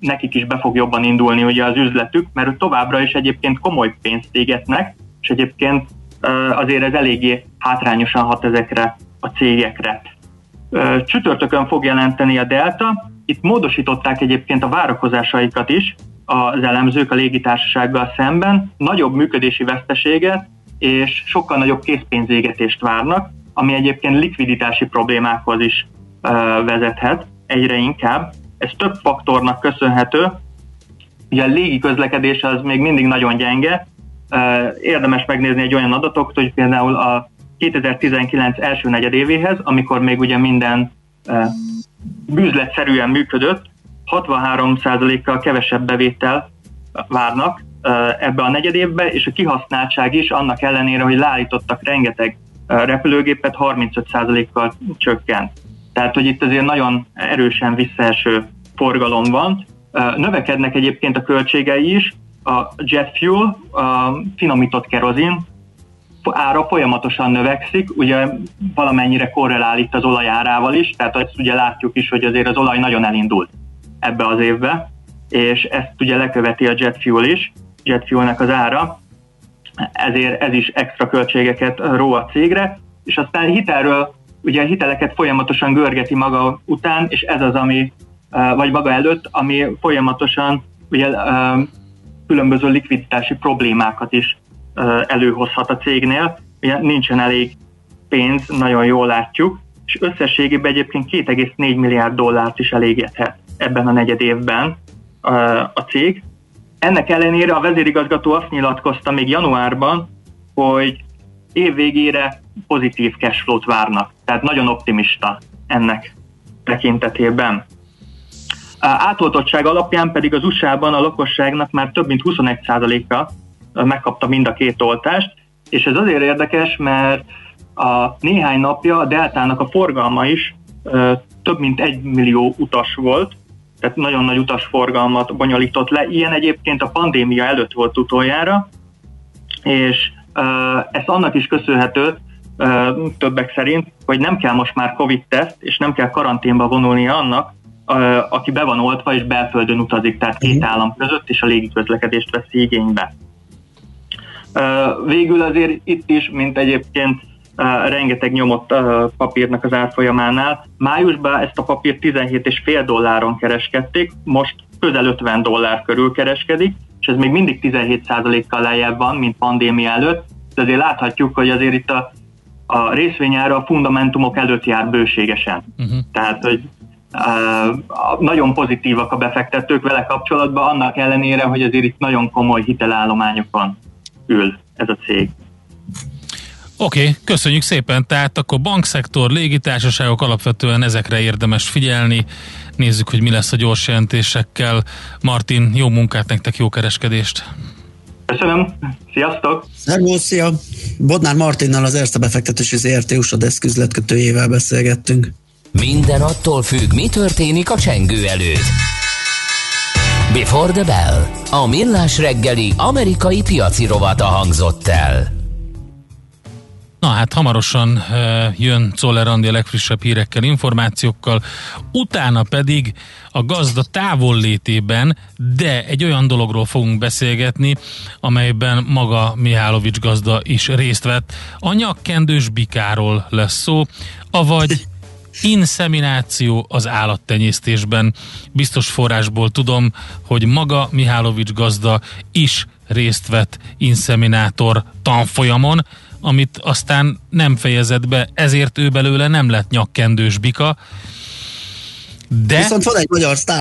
Speaker 16: nekik is be fog jobban indulni ugye az üzletük, mert továbbra is egyébként komoly pénzt égetnek, és egyébként azért ez eléggé hátrányosan hat ezekre a cégekre. Csütörtökön fog jelenteni a Delta, itt módosították egyébként a várakozásaikat is az elemzők a légitársasággal szemben, nagyobb működési veszteséget és sokkal nagyobb készpénzégetést várnak, ami egyébként likviditási problémákhoz is vezethet egyre inkább. Ez több faktornak köszönhető. Ugye a légi közlekedés az még mindig nagyon gyenge. Érdemes megnézni egy olyan adatot, hogy például a 2019 első negyedévéhez, amikor még ugye minden bűzletszerűen működött, 63%-kal kevesebb bevétel várnak ebbe a negyedévbe, és a kihasználtság is annak ellenére, hogy leállítottak rengeteg repülőgépet, 35%-kal csökkent. Tehát, hogy itt azért nagyon erősen visszaeső forgalom van. Növekednek egyébként a költségei is, a jet fuel, a finomított kerozin ára folyamatosan növekszik, ugye valamennyire korrelál itt az olajárával is, tehát ezt ugye látjuk is, hogy azért az olaj nagyon elindult ebbe az évbe, és ezt ugye leköveti a jet fuel is, jet fuelnek az ára, ezért ez is extra költségeket ró a cégre, és aztán hitelről, ugye hiteleket folyamatosan görgeti maga után, és ez az, ami, vagy maga előtt, ami folyamatosan ugye különböző likviditási problémákat is előhozhat a cégnél. Ugye nincsen elég pénz, nagyon jól látjuk, és összességében egyébként 2,4 milliárd dollárt is elégethet ebben a negyed évben a cég. Ennek ellenére a vezérigazgató azt nyilatkozta még januárban, hogy év végére pozitív cashflow-t várnak. Tehát nagyon optimista ennek tekintetében. Átoltottság alapján pedig az USA-ban a lakosságnak már több mint 21%-a megkapta mind a két oltást, és ez azért érdekes, mert a néhány napja a Deltának a forgalma is több mint egy millió utas volt, tehát nagyon nagy utasforgalmat bonyolított le. Ilyen egyébként a pandémia előtt volt utoljára, és ez annak is köszönhető, többek szerint, hogy nem kell most már Covid-teszt, és nem kell karanténba vonulnia annak, aki be van oltva és belföldön utazik, tehát két mhm. állam között, és a légiközlekedést veszi igénybe. Végül azért itt is, mint egyébként rengeteg nyomott papírnak az árfolyamánál. Májusban ezt a papírt 17,5 dolláron kereskedték, most közel 50 dollár körül kereskedik, és ez még mindig 17%-kal lejjebb van, mint pandémia előtt, de azért láthatjuk, hogy azért itt a, a részvényára a fundamentumok előtt jár bőségesen. Uh-huh. Tehát, hogy uh, nagyon pozitívak a befektetők vele kapcsolatban, annak ellenére, hogy azért itt nagyon komoly hitelállományokon ül ez a cég.
Speaker 1: Oké, okay, köszönjük szépen. Tehát akkor bankszektor, légitársaságok alapvetően ezekre érdemes figyelni. Nézzük, hogy mi lesz a gyors jelentésekkel. Martin, jó munkát nektek, jó kereskedést!
Speaker 16: Köszönöm, sziasztok!
Speaker 9: Szervusz, szia! Bodnár Martinnal az Erste befektetési ZRT USA Desk üzletkötőjével beszélgettünk.
Speaker 2: Minden attól függ, mi történik a csengő előtt. Before the Bell. A millás reggeli amerikai piaci rovata hangzott el.
Speaker 1: Na hát hamarosan uh, jön Czoller a legfrissebb hírekkel, információkkal, utána pedig a gazda távollétében, de egy olyan dologról fogunk beszélgetni, amelyben maga Mihálovics gazda is részt vett. A nyakkendős bikáról lesz szó, avagy Inszemináció az állattenyésztésben. Biztos forrásból tudom, hogy maga Mihálovics gazda is részt vett inszeminátor tanfolyamon, amit aztán nem fejezett be, ezért ő belőle nem lett nyakkendős bika.
Speaker 9: De... Viszont van egy magyar sztár